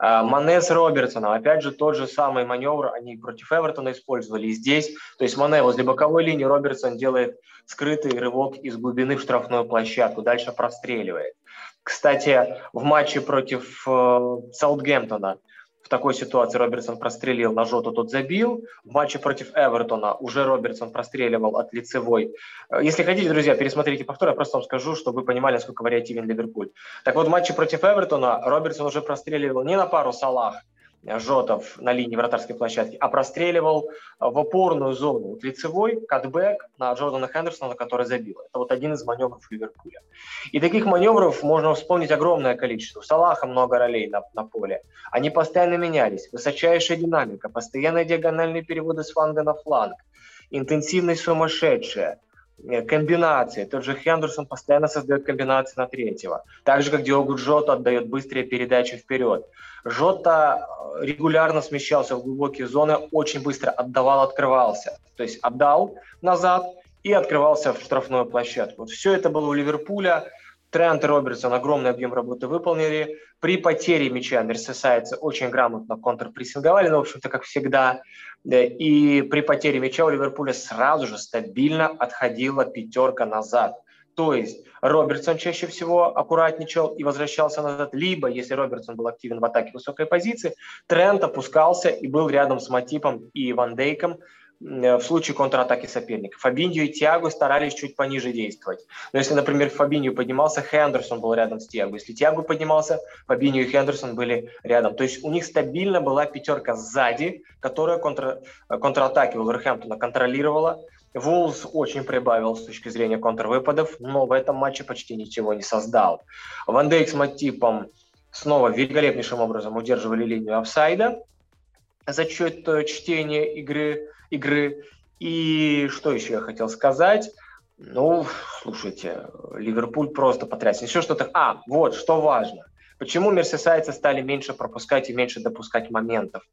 Э, Мане с Робертсоном, опять же, тот же самый маневр они против Эвертона использовали и здесь. То есть Мане возле боковой линии, Робертсон делает скрытый рывок из глубины в штрафную площадку, дальше простреливает. Кстати, в матче против э, Саутгемптона в такой ситуации Робертсон прострелил на Жоту, тот забил. В матче против Эвертона уже Робертсон простреливал от лицевой. Э, если хотите, друзья, пересмотрите повтор, я просто вам скажу, чтобы вы понимали, насколько вариативен Ливерпуль. Так вот, в матче против Эвертона Робертсон уже простреливал не на пару Салах, Жотов на линии вратарской площадки, а простреливал в опорную зону. Вот лицевой катбэк на Джордана Хендерсона, который забил. Это вот один из маневров Ливерпуля. И таких маневров можно вспомнить огромное количество. У Салаха много ролей на, на поле. Они постоянно менялись. Высочайшая динамика, постоянные диагональные переводы с фланга на фланг, интенсивность сумасшедшая – комбинации. Тот же Хендерсон постоянно создает комбинации на третьего. Так же, как Диогу Джота отдает быстрые передачи вперед. Жота э, регулярно смещался в глубокие зоны, очень быстро отдавал, открывался. То есть отдал назад и открывался в штрафную площадку. Вот все это было у Ливерпуля. Трент и Робертсон огромный объем работы выполнили. При потере мяча мерсисайцы очень грамотно контрпрессинговали, но, в общем-то, как всегда. И при потере мяча у Ливерпуля сразу же стабильно отходила пятерка назад. То есть Робертсон чаще всего аккуратничал и возвращался назад, либо, если Робертсон был активен в атаке высокой позиции, Трент опускался и был рядом с Матипом и Ван Дейком, в случае контратаки соперника. Фабиньо и Тиаго старались чуть пониже действовать. Но если, например, Фабиньо поднимался, Хендерсон был рядом с Тиаго. Если Тиаго поднимался, Фабиньо и Хендерсон были рядом. То есть у них стабильно была пятерка сзади, которая контр... контратаки Вулверхэмптона контролировала. Вулс очень прибавил с точки зрения контрвыпадов, но в этом матче почти ничего не создал. Ван Дейк с Матипом снова великолепнейшим образом удерживали линию офсайда за счет э, чтения игры игры. И что еще я хотел сказать? Ну, слушайте, Ливерпуль просто потрясен. Еще что-то... А, вот, что важно. Почему мерсисайцы стали меньше пропускать и меньше допускать моментов?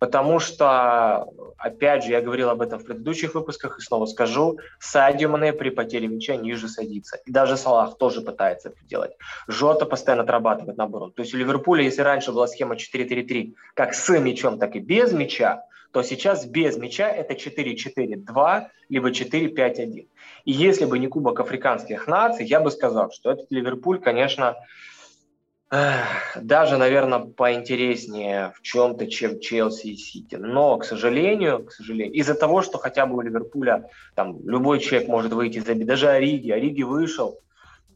Потому что, опять же, я говорил об этом в предыдущих выпусках и снова скажу, Садио Мане при потере мяча ниже садится. И даже Салах тоже пытается это делать. Жота постоянно отрабатывает наоборот. То есть у Ливерпуля, если раньше была схема 4-3-3, как с мячом, так и без мяча, то сейчас без мяча это 4-4-2, либо 4-5-1. И если бы не Кубок Африканских наций, я бы сказал, что этот Ливерпуль, конечно, даже, наверное, поинтереснее в чем-то, чем Челси и Сити. Но, к сожалению, к сожалению, из-за того, что хотя бы у Ливерпуля там любой человек может выйти забить, даже Ориги, Ориги вышел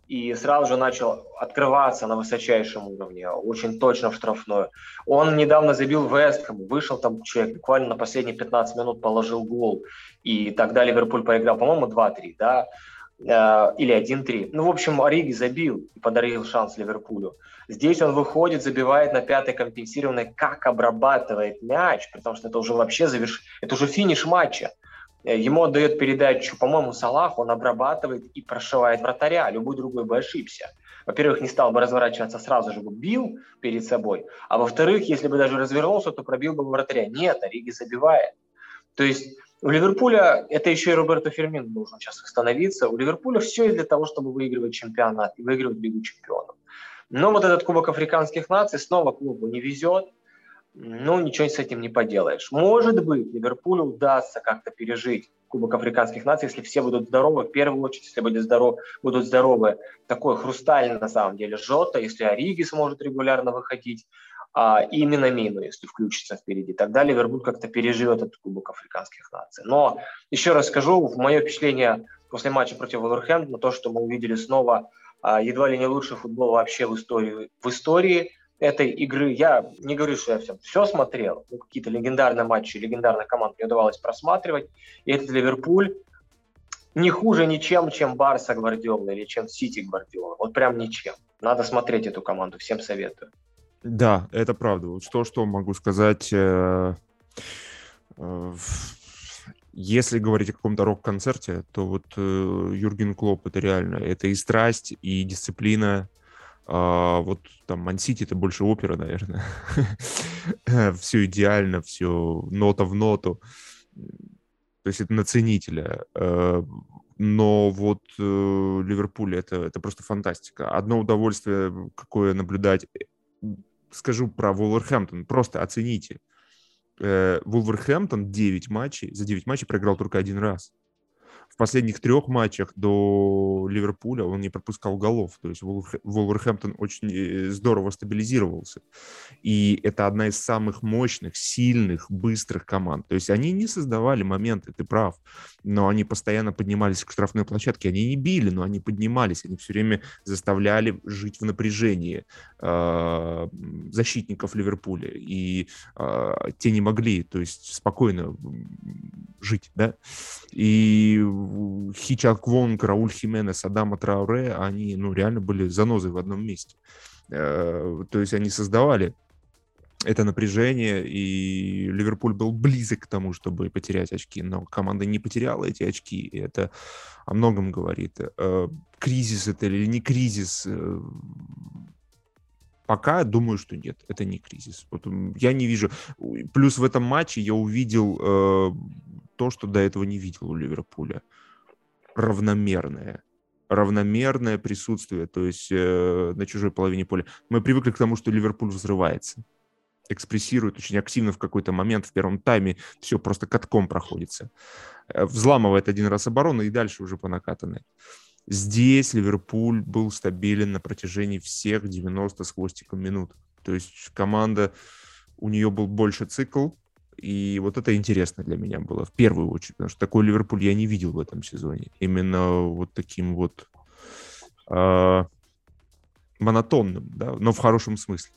и сразу же начал открываться на высочайшем уровне, очень точно в штрафную. Он недавно забил Вестхэм, вышел там человек, буквально на последние 15 минут положил гол, и тогда Ливерпуль проиграл, по-моему, 2-3, да, э, или 1-3. Ну, в общем, Ориги забил и подарил шанс Ливерпулю. Здесь он выходит, забивает на пятой компенсированной, как обрабатывает мяч, потому что это уже вообще заверш... это уже финиш матча. Э, ему отдает передачу, по-моему, Салах, он обрабатывает и прошивает вратаря, любой другой бы ошибся. Во-первых, не стал бы разворачиваться сразу же, бы бил перед собой, а во-вторых, если бы даже развернулся, то пробил бы вратаря. Нет, Ориги забивает. То есть у Ливерпуля, это еще и Роберто Фермин должен сейчас остановиться, у Ливерпуля все для того, чтобы выигрывать чемпионат и выигрывать Лигу чемпионов. Но вот этот Кубок Африканских наций снова клубу не везет. Ну, ничего с этим не поделаешь. Может быть, Ливерпулю удастся как-то пережить Кубок Африканских наций, если все будут здоровы, в первую очередь, если будут здоровы, будут здоровы такой хрустальный на самом деле Жота, если Ориги сможет регулярно выходить, а, и именно Мину, если включится впереди, тогда Ливерпуль как-то переживет этот Кубок Африканских наций. Но еще раз скажу, в мое впечатление после матча против Вулверхэмптона, то, что мы увидели снова а, едва ли не лучший футбол вообще в истории, в истории этой игры. Я не говорю, что я все, все смотрел, ну, какие-то легендарные матчи, легендарных команд мне удавалось просматривать. И этот Ливерпуль не хуже ничем, чем Барса Гвардиола или чем Сити Гвардиола. Вот прям ничем. Надо смотреть эту команду, всем советую. Да, это правда. Вот что, что могу сказать. Э, э, если говорить о каком-то рок-концерте, то вот э, Юрген Клоп это реально, это и страсть, и дисциплина. А, вот там Мансити это больше опера, наверное. все идеально, все нота в ноту. То есть это на ценителя. Э, но вот э, Ливерпуль это, это просто фантастика. Одно удовольствие, какое наблюдать. Э, скажу про Вулверхэмптон. Просто оцените. Э, Вулверхэмптон 9 матчей, за 9 матчей проиграл только один раз последних трех матчах до Ливерпуля он не пропускал голов. То есть Вулверхэмптон очень э, здорово стабилизировался. И это одна из самых мощных, сильных, быстрых команд. То есть они не создавали моменты, ты прав, но они постоянно поднимались к штрафной площадке. Они не били, но они поднимались. Они все время заставляли жить в напряжении э, защитников Ливерпуля. И э, те не могли, то есть спокойно жить, да. И Хичак Вонг, Рауль Хименес, Адама Трауре, они, ну, реально были занозой в одном месте. Э, то есть они создавали это напряжение, и Ливерпуль был близок к тому, чтобы потерять очки, но команда не потеряла эти очки, и это о многом говорит. Э, кризис это или не кризис? Э, пока думаю, что нет, это не кризис. Вот я не вижу. Плюс в этом матче я увидел то, что до этого не видел у Ливерпуля. Равномерное. Равномерное присутствие, то есть э, на чужой половине поля. Мы привыкли к тому, что Ливерпуль взрывается экспрессирует очень активно в какой-то момент в первом тайме, все просто катком проходится. Э, взламывает один раз оборону и дальше уже по накатанной. Здесь Ливерпуль был стабилен на протяжении всех 90 с хвостиком минут. То есть команда, у нее был больше цикл, и вот это интересно для меня было в первую очередь, потому что такой Ливерпуль я не видел в этом сезоне. Именно вот таким вот э, монотонным, да, но в хорошем смысле.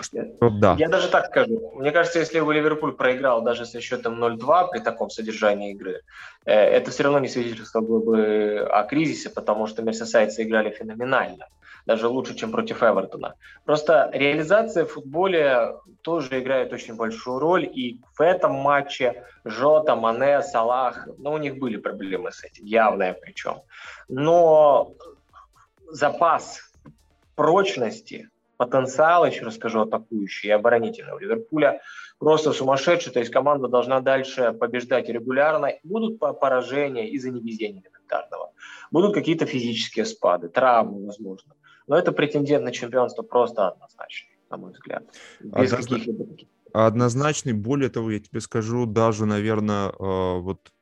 Что, да. Я даже так скажу. Мне кажется, если бы Ливерпуль проиграл даже со счетом 0-2 при таком содержании игры, э, это все равно не свидетельствовало бы о кризисе, потому что мерсисайдцы играли феноменально даже лучше, чем против Эвертона. Просто реализация в футболе тоже играет очень большую роль, и в этом матче Жота, Мане, Салах, ну, у них были проблемы с этим, явные причем. Но запас прочности, потенциал, еще расскажу, атакующий и оборонительный у Ливерпуля просто сумасшедший. То есть команда должна дальше побеждать регулярно. Будут поражения из-за невезения элементарного. Будут какие-то физические спады, травмы, возможно. Но это претендент на чемпионство просто однозначно, на мой взгляд. Без Однозна... каких-либо Однозначный. Более того, я тебе скажу, даже, наверное, э, вот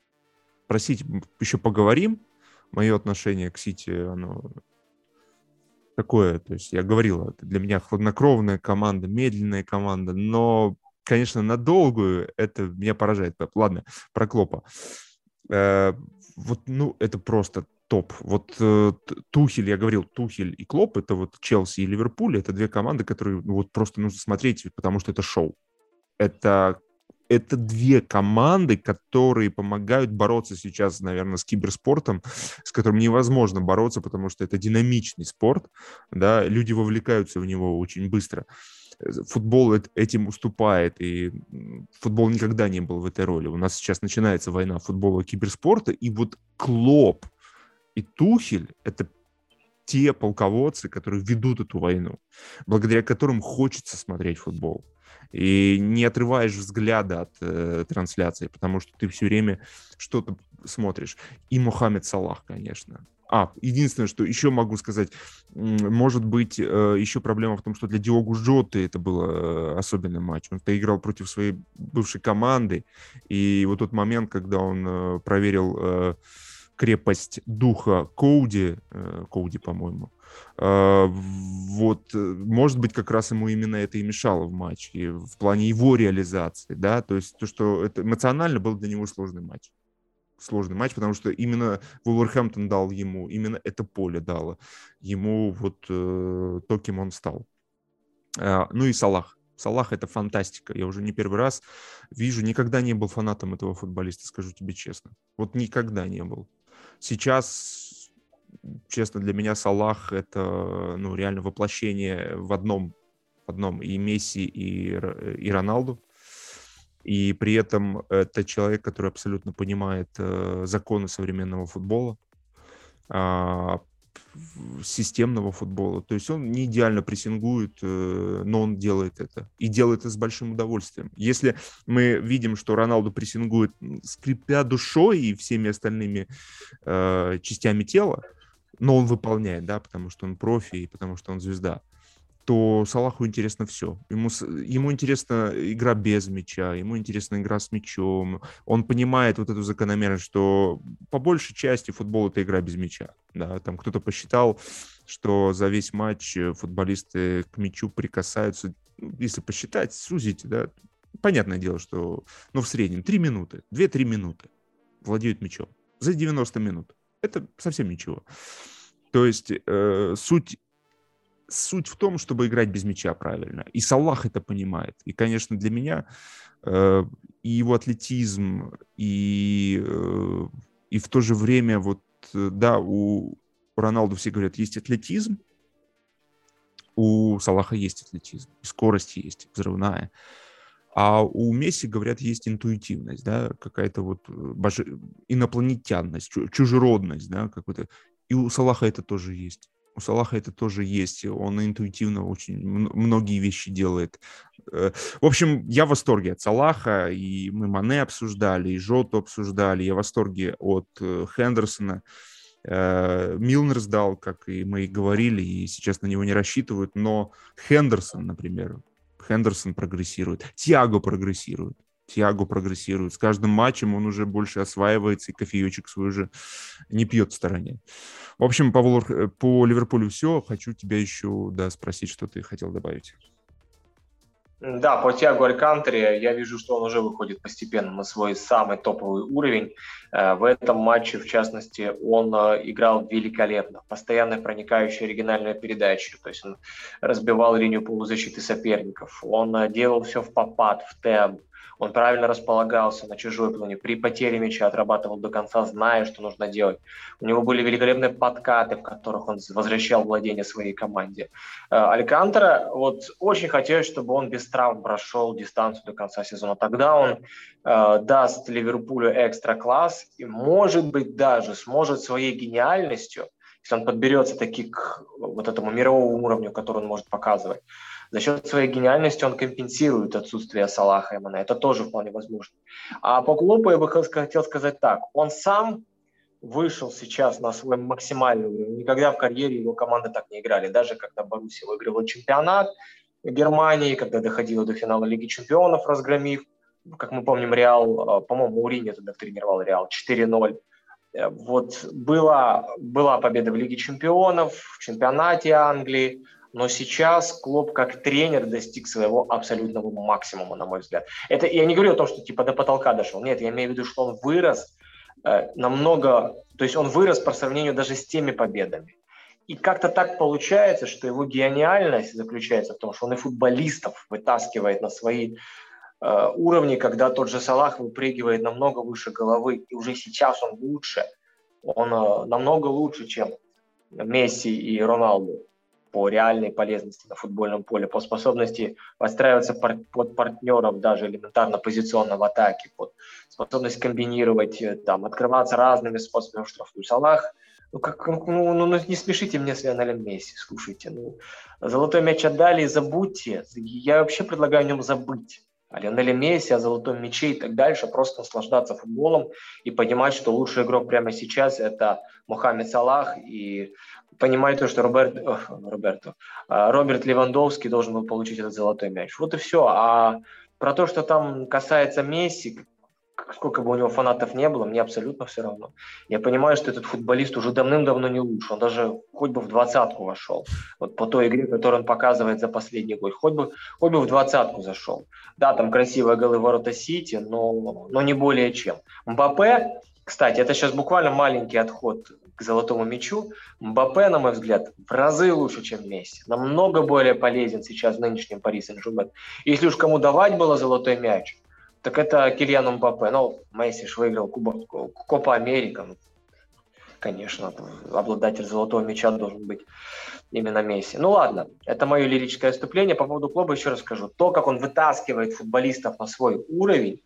просить еще поговорим. Мое отношение к Сити, оно такое, то есть я говорил, это для меня хладнокровная команда, медленная команда, но, конечно, на долгую это меня поражает. Ладно, про Клопа. Э, вот, ну, это просто топ. Вот э, Тухель, я говорил, Тухель и Клоп, это вот Челси и Ливерпуль, это две команды, которые ну, вот просто нужно смотреть, потому что это шоу. Это это две команды, которые помогают бороться сейчас, наверное, с киберспортом, с которым невозможно бороться, потому что это динамичный спорт, да, люди вовлекаются в него очень быстро. Футбол этим уступает, и футбол никогда не был в этой роли. У нас сейчас начинается война футбола и киберспорта, и вот Клоп и Тухель — это те полководцы, которые ведут эту войну, благодаря которым хочется смотреть футбол и не отрываешь взгляда от э, трансляции, потому что ты все время что-то смотришь. И Мухаммед Салах, конечно. А, единственное, что еще могу сказать, может быть, э, еще проблема в том, что для Диогу Жоты это был э, особенный матч. Он-то играл против своей бывшей команды, и вот тот момент, когда он э, проверил крепость духа Коуди, э, Коуди, по-моему, э, вот, э, может быть, как раз ему именно это и мешало в матче, в плане его реализации, да, то есть то, что это эмоционально был для него сложный матч. Сложный матч, потому что именно Вулверхэмптон дал ему, именно это поле дало ему вот то, кем он стал. Ну и Салах. Салах это фантастика. Я уже не первый раз вижу, никогда не был фанатом этого футболиста, скажу тебе честно. Вот никогда не был. Сейчас, честно, для меня Салах это ну, реально воплощение в одном, в одном и Месси, и, и Роналду. И при этом это человек, который абсолютно понимает э, законы современного футбола, э, системного футбола. То есть он не идеально прессингует, э, но он делает это. И делает это с большим удовольствием. Если мы видим, что Роналду прессингует, скрипя душой и всеми остальными э, частями тела, но он выполняет, да, потому что он профи и потому что он звезда то Салаху интересно все. Ему, ему интересна игра без мяча, ему интересна игра с мячом. Он понимает вот эту закономерность, что по большей части футбол — это игра без мяча. Да? Там кто-то посчитал, что за весь матч футболисты к мячу прикасаются, ну, если посчитать, сузить, да, понятное дело, что ну, в среднем 3 минуты, 2-3 минуты владеют мячом за 90 минут. Это совсем ничего. То есть э, суть суть в том, чтобы играть без мяча правильно. И Салах это понимает. И, конечно, для меня э, и его атлетизм, и, э, и в то же время, вот, э, да, у Роналду все говорят, есть атлетизм, у Салаха есть атлетизм, скорость есть, взрывная. А у Месси, говорят, есть интуитивность, да, какая-то вот э, боже... инопланетянность, чужеродность, да, какой-то. И у Салаха это тоже есть у Салаха это тоже есть. Он интуитивно очень многие вещи делает. Э, в общем, я в восторге от Салаха, и мы Мане обсуждали, и Жоту обсуждали. Я в восторге от э, Хендерсона. Э, Милнер сдал, как и мы и говорили, и сейчас на него не рассчитывают, но Хендерсон, например, Хендерсон прогрессирует, Тиаго прогрессирует. Тиаго прогрессирует. С каждым матчем он уже больше осваивается, и кофеечек свой уже не пьет в стороне. В общем, по, э, по Ливерпулю все. Хочу тебя еще да, спросить, что ты хотел добавить. Да, по Тиаго Алькантаре я вижу, что он уже выходит постепенно на свой самый топовый уровень. Э, в этом матче, в частности, он э, играл великолепно. Постоянно проникающая оригинальная передача. То есть он разбивал линию полузащиты соперников. Он делал все в попад, в темп он правильно располагался на чужой плане, при потере мяча отрабатывал до конца, зная, что нужно делать. У него были великолепные подкаты, в которых он возвращал владение своей команде. Э, Алькантера, вот очень хотелось, чтобы он без травм прошел дистанцию до конца сезона. Тогда он э, даст Ливерпулю экстра класс и, может быть, даже сможет своей гениальностью если он подберется таки к вот этому мировому уровню, который он может показывать. За счет своей гениальности он компенсирует отсутствие Салаха и. Это тоже вполне возможно. А по Клопу я бы хотел сказать так. Он сам вышел сейчас на свой максимальный уровень. Никогда в карьере его команды так не играли. Даже когда Боруссия выигрывала чемпионат Германии, когда доходила до финала Лиги чемпионов, разгромив, как мы помним, Реал, э, по-моему, Урини тогда тренировал Реал 4-0. Э, вот была, была победа в Лиге чемпионов, в чемпионате Англии, но сейчас Клоп как тренер достиг своего абсолютного максимума, на мой взгляд. Это я не говорю о том, что типа до потолка дошел. Нет, я имею в виду, что он вырос Э, намного, то есть он вырос по сравнению даже с теми победами. И как-то так получается, что его гениальность заключается в том, что он и футболистов вытаскивает на свои э, уровни, когда тот же Салах выпрыгивает намного выше головы, и уже сейчас он лучше, он э, намного лучше, чем Месси и Роналду по реальной полезности на футбольном поле, по способности подстраиваться под партнеров даже элементарно позиционно в атаке, под способность комбинировать, э, там, открываться разными способами в штрафную. Салах, ну, как, ну, ну, ну, не смешите мне с Лионелем Месси, слушайте, ну, золотой мяч отдали, забудьте, я вообще предлагаю о нем забыть. О Лионеле Месси, о золотом мяче и так дальше, просто наслаждаться футболом и понимать, что лучший игрок прямо сейчас – это Мухаммед Салах, и понимать то, что Роберт, о, Роберто, а, Роберт Левандовский должен был получить этот золотой мяч. Вот и все. А про то, что там касается Месси, сколько бы у него фанатов не было, мне абсолютно все равно. Я понимаю, что этот футболист уже давным-давно не лучше. Он даже хоть бы в двадцатку вошел. Вот по той игре, которую он показывает за последний год. Хоть бы, хоть бы в двадцатку зашел. Да, там красивые голы ворота Сити, но, но не более чем. Мбаппе, кстати, это сейчас буквально маленький отход к золотому мячу. Мбаппе, на мой взгляд, в разы лучше, чем Месси. Намного более полезен сейчас в нынешнем Пари Сен-Жермен. Если уж кому давать было золотой мяч, так это Кильян Мбаппе. Ну, Месси ж выиграл Кубок, Копа Америка. Ну, конечно, обладатель золотого мяча должен быть именно Месси. Ну ладно, это мое лирическое вступление. По поводу клуба еще расскажу. То, как он вытаскивает футболистов на свой уровень,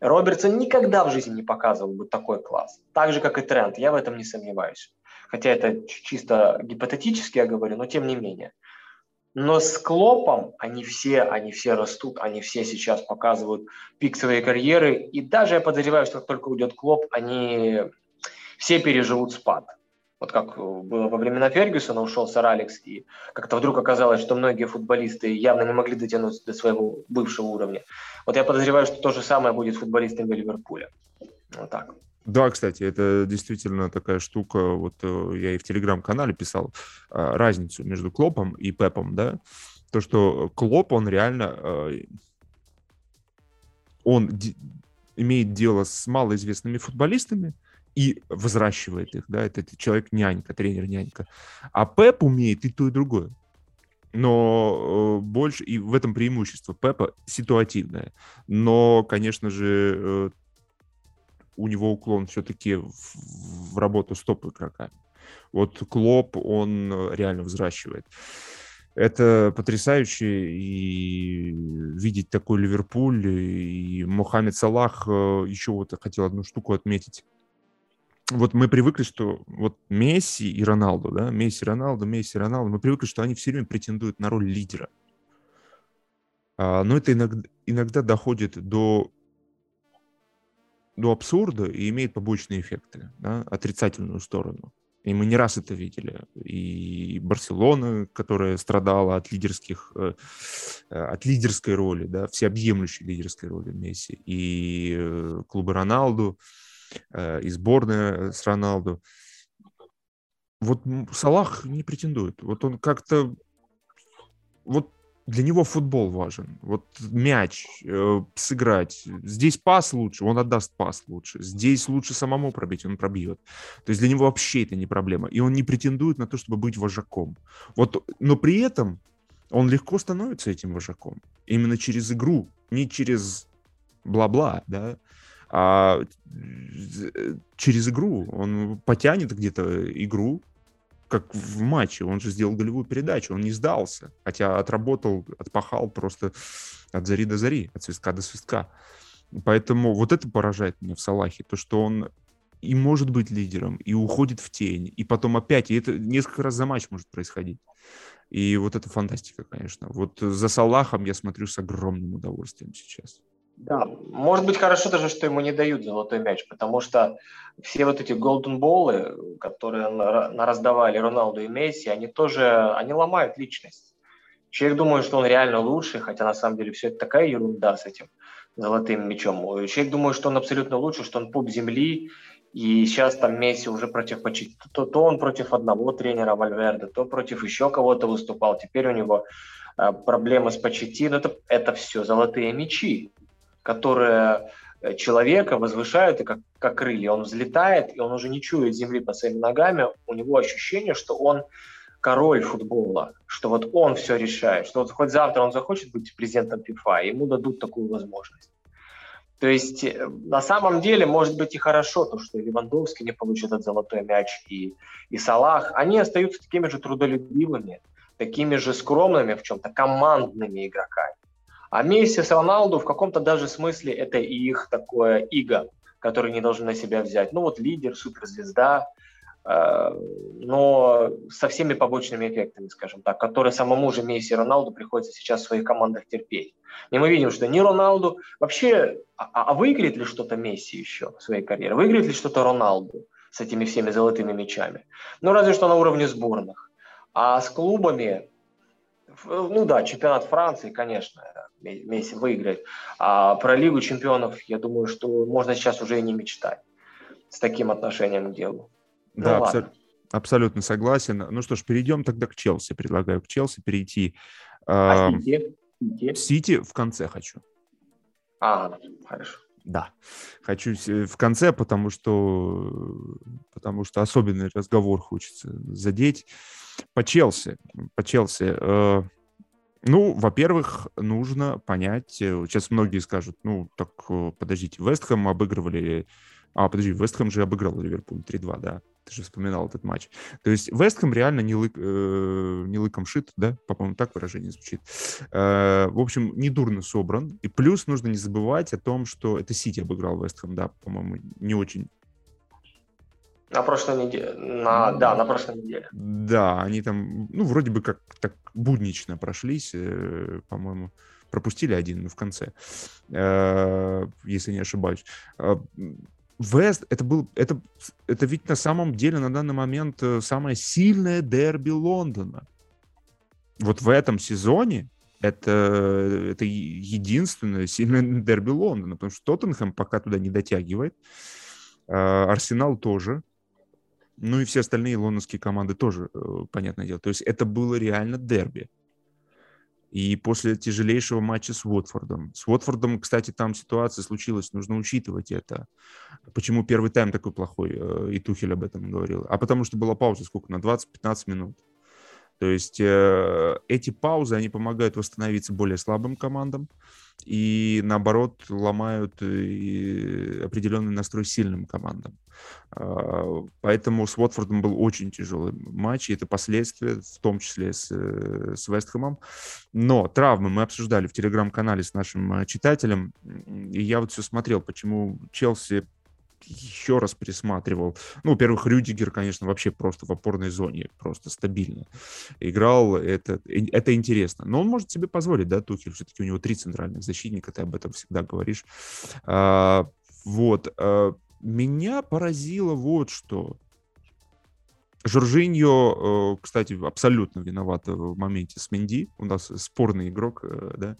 Робертсон никогда в жизни не показывал бы такой класс. Так же, как и Трент, я в этом не сомневаюсь. Хотя это чисто гипотетически я говорю, но тем не менее. Но с Клопом они все, они все растут, они все сейчас показывают пик своей карьеры. И даже я подозреваю, что как только уйдет Клоп, они все переживут спад. Вот как было во времена Фергюсона, ушел сэр Алекс, и как-то вдруг оказалось, что многие футболисты явно не могли дотянуться до своего бывшего уровня. Вот я подозреваю, что то же самое будет с футболистами Ливерпуля. Вот так. Да, кстати, это действительно такая штука. Вот э, я и в телеграм-канале писал а, разницу между Клопом и Пепом, да. То, что Клоп, он реально... Э, он имеет дело с малоизвестными футболистами и взращивает их, да, это человек-нянька, тренер-нянька. А Пеп умеет и то, и другое. Но э, больше, и в этом преимущество Пепа ситуативное. Но, конечно же, у него уклон все-таки в, в работу с топ-игроками. Вот Клоп, он э, реально взращивает. Это потрясающе, и видеть такой Ливерпуль, и Мохаммед Салах, э, еще вот хотел одну штуку отметить. Вот мы привыкли, что вот Месси и Роналду, да, Месси, Роналду, Месси, Роналду, мы привыкли, что они все время претендуют на роль лидера. А, но это иногда, иногда доходит до до абсурда и имеет побочные эффекты, да, отрицательную сторону. И мы не раз это видели. И Барселона, которая страдала от лидерских, э, от лидерской роли, да, всеобъемлющей лидерской роли Месси, и э, клубы Роналду, и сборная с Роналду. Вот Салах не претендует. Вот он как-то вот для него футбол важен. Вот мяч э, сыграть. Здесь пас лучше, он отдаст пас лучше. Здесь лучше самому пробить, он пробьет. То есть для него вообще это не проблема. И он не претендует на то, чтобы быть вожаком. Вот, но при этом он легко становится этим вожаком. Именно через игру, не через бла-бла, да, а э, через игру. Он потянет где-то игру, как в матче, он же сделал голевую передачу, он не сдался, хотя отработал, отпахал просто от зари до зари, от свистка до свистка. Поэтому вот это поражает меня в Салахе, то, что он и может быть лидером, и уходит в тень, и потом опять, и это несколько раз за матч может происходить. И вот это фантастика, конечно. Вот за Салахом я смотрю с огромным удовольствием сейчас. Да, может быть хорошо даже, что ему не дают золотой мяч, потому что все вот эти голден боллы, которые раздавали Роналду и Месси, они тоже, они ломают личность. Человек думает, что он реально лучший, хотя на самом деле все это такая ерунда с этим золотым мячом. Человек думает, что он абсолютно лучше, что он пуп земли, и сейчас там Месси уже против. То, то он против одного тренера Вальверда, то против еще кого-то выступал. Теперь у него э, проблемы с почти. Но это, это все золотые мячи, которые э, человека возвышают и как, как крылья. Он взлетает, и он уже не чует земли под своими ногами. У него ощущение, что он король футбола, что вот он все решает, что вот хоть завтра он захочет быть президентом ФИФА, ему дадут такую возможность. То есть э, на самом деле может быть и хорошо то, что Левандовский не получит этот золотой мяч и, и Салах. Они остаются такими же трудолюбивыми, такими же скромными в чем-то, командными игроками. А Месси с Роналду в каком-то даже смысле это их такое иго, которое они должны на себя взять. Ну вот лидер, суперзвезда, Э, но со всеми побочными эффектами, скажем так, которые самому же Месси и Роналду приходится сейчас в своих командах терпеть. И мы видим, что не Роналду, вообще, а, а выиграет ли что-то Месси еще в своей карьере? Выиграет ли что-то Роналду с этими всеми золотыми мячами? Ну, разве что на уровне сборных. А с клубами, ну да, чемпионат Франции, конечно, Месси выиграет. А про Лигу чемпионов, я думаю, что можно сейчас уже и не мечтать с таким отношением к делу. Ну, да, абсо- абсолютно согласен. Ну что ж, перейдем тогда к Челси. Предлагаю к Челси перейти. А Сити? Сити в конце хочу. А, хорошо. Да, хочу в конце, потому что, потому что особенный разговор хочется задеть. По Челси, по Челси. Э, ну, во-первых, нужно понять, э, сейчас многие скажут, ну, так, э, подождите, Вестхэм обыгрывали, а, подожди, Вестхэм же обыграл Ливерпуль 3-2, да, ты же вспоминал этот матч. То есть Вестхэм реально не, лык, э, не лыком шит, да, по-моему, так выражение звучит. Э, в общем, недурно собран. И плюс нужно не забывать о том, что это Сити обыграл Вестхэм, да, по-моему, не очень на прошлой неделе. На, да, на прошлой неделе. Да, они там, ну, вроде бы как так буднично прошлись, э, по-моему, пропустили один, ну, в конце, э, если не ошибаюсь. Э, Вест, это был, это, это ведь на самом деле на данный момент э, самое сильное дерби Лондона. Вот в этом сезоне это, это единственное сильное дерби Лондона, потому что Тоттенхэм пока туда не дотягивает, а, Арсенал тоже, ну и все остальные лондонские команды тоже, э, понятное дело. То есть это было реально дерби. И после тяжелейшего матча с Уотфордом. С Уотфордом, кстати, там ситуация случилась, нужно учитывать это. Почему первый тайм такой плохой, э, и Тухель об этом говорил. А потому что была пауза сколько, на 20-15 минут. То есть э, эти паузы, они помогают восстановиться более слабым командам и, наоборот, ломают э, определенный настрой сильным командам. Э, поэтому с Уотфордом был очень тяжелый матч, и это последствия, в том числе с, э, с Вестхэмом. Но травмы мы обсуждали в телеграм-канале с нашим э, читателем, и я вот все смотрел, почему Челси еще раз пересматривал. Ну, во-первых, Рюдигер, конечно, вообще просто в опорной зоне, просто стабильно играл. Это, это интересно. Но он может себе позволить, да, Тухель, все-таки у него три центральных защитника, ты об этом всегда говоришь. А, вот. А, меня поразило вот что. Жоржиньо, э, кстати, абсолютно виноват в моменте с Менди. У нас спорный игрок, э, да,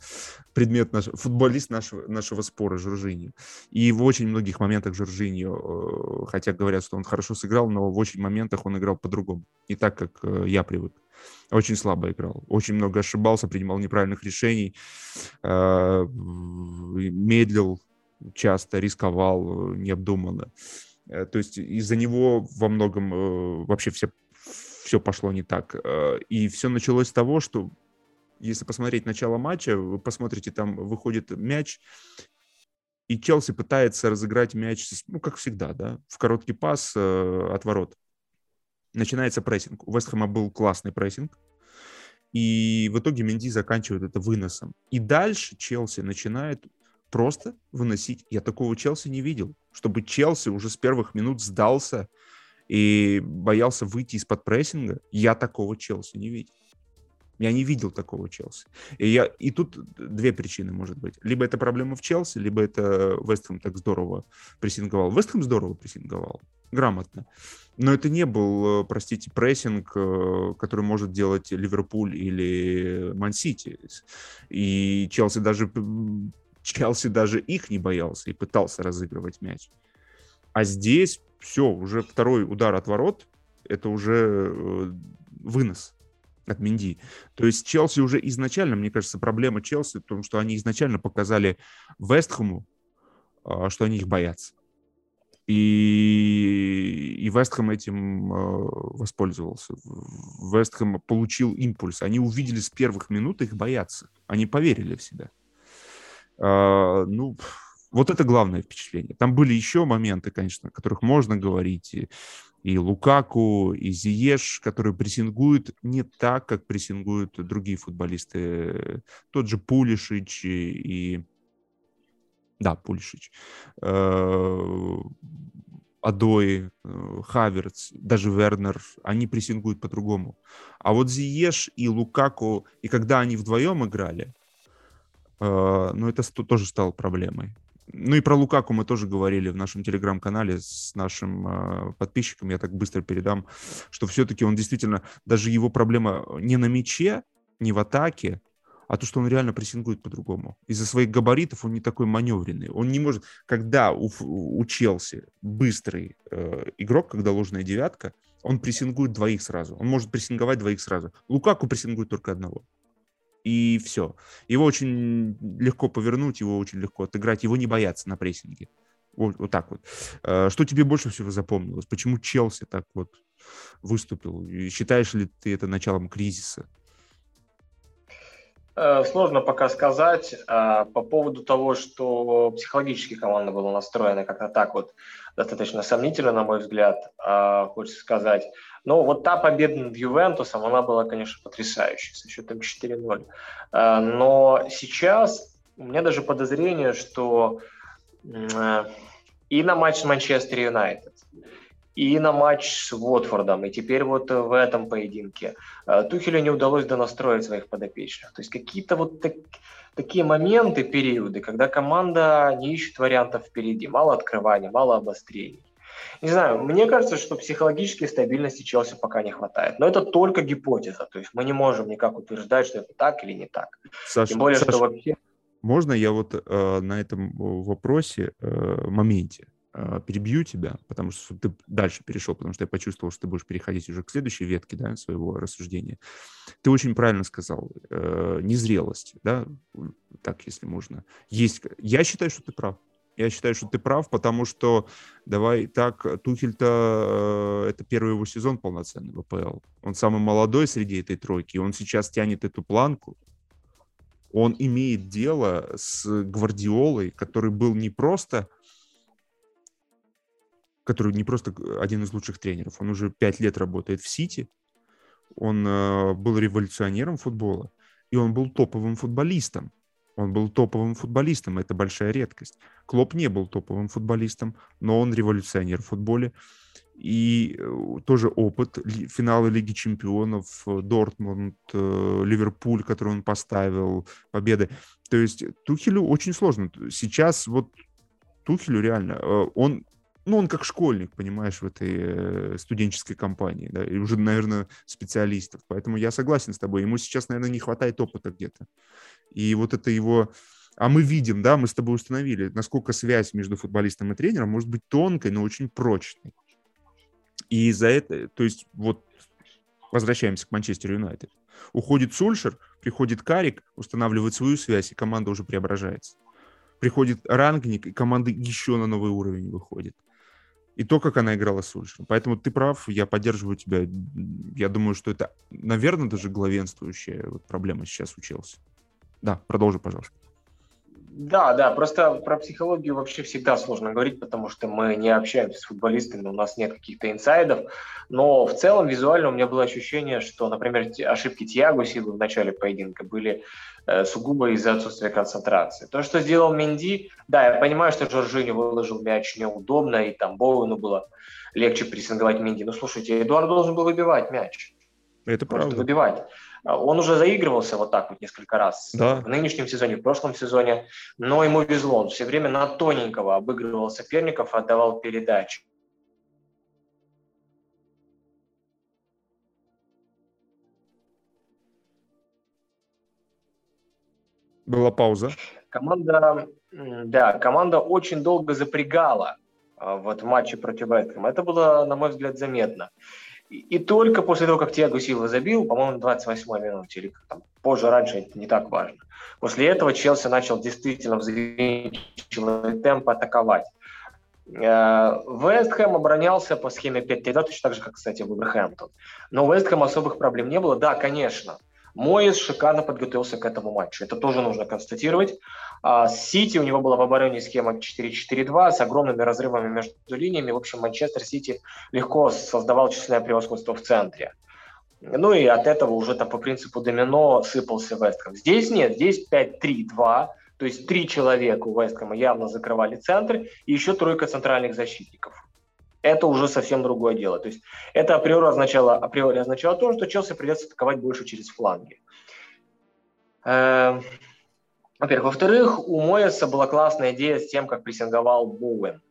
предмет наш, футболист нашего, нашего спора Жоржиньо. И в очень многих моментах Жоржиньо, э, хотя говорят, что он хорошо сыграл, но в очень моментах он играл по-другому. Не так, как я привык. Очень слабо играл. Очень много ошибался, принимал неправильных решений, медлил часто, рисковал необдуманно. Э, то есть из-за него во многом э, вообще все, все пошло не так. Э, и все началось с того, что если посмотреть начало матча, вы посмотрите, там выходит мяч, и Челси пытается разыграть мяч, ну, как всегда, да, в короткий пас э, от ворот. Начинается прессинг. У Вестхэма был классный прессинг, и в итоге Менди заканчивает это выносом. И дальше Челси начинает просто выносить. Я такого Челси не видел чтобы Челси уже с первых минут сдался и боялся выйти из-под прессинга, я такого Челси не видел. Я не видел такого Челси. И, я, и тут две причины, может быть. Либо это проблема в Челси, либо это Вестхэм так здорово прессинговал. Вестхэм здорово прессинговал, грамотно. Но это не был, простите, прессинг, э, который может делать Ливерпуль или Ман-Сити. И Челси даже, Челси даже их не боялся и пытался разыгрывать мяч. А здесь все, уже второй удар от ворот, это уже э, вынос от Минди. То есть Челси уже изначально, мне кажется, проблема Челси в том, что они изначально показали Вестхэму, а, что они их боятся. И, и Вестхэм этим э, воспользовался. Вестхэм получил импульс. Они увидели с первых минут их бояться. Они поверили в себя. Э, ну, вот это главное впечатление. Там были еще моменты, конечно, о которых можно говорить. И, и Лукаку, и Зиеш, которые прессингуют не так, как прессингуют другие футболисты. Тот же Пулишич и... Да, Пулишич. Э, Адой, э, Хаверц, даже Вернер, они прессингуют по-другому. А вот Зиеш и Лукаку, и когда они вдвоем играли, э, ну, это тоже стало проблемой. Ну и про Лукаку мы тоже говорили в нашем телеграм-канале с нашим э, подписчиком. Я так быстро передам, что все-таки он действительно, даже его проблема не на мяче, не в атаке, а то, что он реально прессингует по-другому. Из-за своих габаритов он не такой маневренный. Он не может... Когда у, у Челси быстрый э, игрок, когда ложная девятка, он прессингует двоих сразу. Он может прессинговать двоих сразу. Лукаку прессингует только одного и все. Его очень легко повернуть, его очень легко отыграть, его не боятся на прессинге. Вот, вот так вот. Э, что тебе больше всего запомнилось? Почему Челси так вот выступил? И считаешь ли ты это началом кризиса? Э, сложно пока сказать. Э, по поводу того, что психологически команда была настроена как-то так вот достаточно сомнительно, на мой взгляд, хочется сказать. Но вот та победа над Ювентусом, она была, конечно, потрясающей, со счетом 4-0. Э, но сейчас у меня даже подозрение, что э, и на матч с Манчестер Юнайтед, и на матч с Уотфордом, и теперь вот в этом поединке э, Тухелю не удалось донастроить своих подопечных. То есть какие-то вот так, такие моменты, периоды, когда команда не ищет вариантов впереди, мало открываний, мало обострений. Не знаю, мне кажется, что психологической стабильности Челси пока не хватает. Но это только гипотеза. То есть мы не можем никак утверждать, что это так или не так. Саша, Тем более, Саша, что вообще... Можно я вот э, на этом вопросе, э, моменте э, перебью тебя, потому что ты дальше перешел, потому что я почувствовал, что ты будешь переходить уже к следующей ветке да, своего рассуждения. Ты очень правильно сказал, э, незрелость, да, так, если можно. Есть, я считаю, что ты прав. Я считаю, что ты прав, потому что, давай так, Тухель-то э, это первый его сезон полноценный в АПЛ. Он самый молодой среди этой тройки, он сейчас тянет эту планку. Он имеет дело с Гвардиолой, который был не просто который не просто один из лучших тренеров, он уже пять лет работает в Сити, он э, был революционером футбола, и он был топовым футболистом. Он был топовым футболистом, это большая редкость. Клоп не был топовым футболистом, но он революционер в футболе. И э, тоже опыт финала Лиги Чемпионов, э, Дортмунд, э, Ливерпуль, который он поставил, победы. То есть Тухелю очень сложно. Сейчас вот Тухелю реально, он ну, он как школьник, понимаешь, в этой студенческой компании, да, и уже, наверное, специалистов. Поэтому я согласен с тобой. Ему сейчас, наверное, не хватает опыта где-то. И вот это его... А мы видим, да, мы с тобой установили, насколько связь между футболистом и тренером может быть тонкой, но очень прочной. И из-за этого, то есть вот возвращаемся к Манчестер Юнайтед. Уходит Сульшер, приходит Карик, устанавливает свою связь, и команда уже преображается. Приходит Рангник, и команда еще на новый уровень выходит. И то, как она играла с Сульшером. Поэтому ты прав, я поддерживаю тебя. Я думаю, что это, наверное, даже главенствующая вот проблема сейчас у Челси. Да, продолжи, пожалуйста. Да, да, просто про психологию вообще всегда сложно говорить, потому что мы не общаемся с футболистами, у нас нет каких-то инсайдов. Но в целом визуально у меня было ощущение, что, например, ошибки Тиаго Силы в начале поединка были сугубо из-за отсутствия концентрации. То, что сделал Менди, да, я понимаю, что Жоржини выложил мяч неудобно, и там Боуэну было легче прессинговать Менди. Но слушайте, Эдуард должен был выбивать мяч. Это правда. выбивать. А, он уже заигрывался вот так вот несколько раз да. в нынешнем сезоне, в прошлом сезоне, но ему везло. Он все время на тоненького обыгрывал соперников, отдавал передачи. Была пауза. Команда, да, команда очень долго запрягала а, вот в матче против Вестхэма. Это было, на мой взгляд, заметно. И, только после того, как Тиаго Силва забил, по-моему, 28 минуте, или там, позже, раньше, это не так важно. После этого Челси начал действительно взвинчивать темп атаковать. Э, Вест Хэм оборонялся по схеме 5-3, точно так же, как, кстати, Вулверхэмптон. Но Вест Хэм особых проблем не было. Да, конечно, Моис шикарно подготовился к этому матчу. Это тоже нужно констатировать. А Сити, у него была в обороне схема 4-4-2 с огромными разрывами между линиями. В общем, Манчестер Сити легко создавал численное превосходство в центре. Ну и от этого уже там по принципу домино сыпался Вестхэм. Здесь нет, здесь 5-3-2, то есть три человека у Вестхэма явно закрывали центр, и еще тройка центральных защитников. Это уже совсем другое дело. То есть это априори означало, априори означало то, что Челси придется атаковать больше через фланги. Эм, во-первых. Во-вторых, у Моеса была классная идея с тем, как прессинговал Боуэн,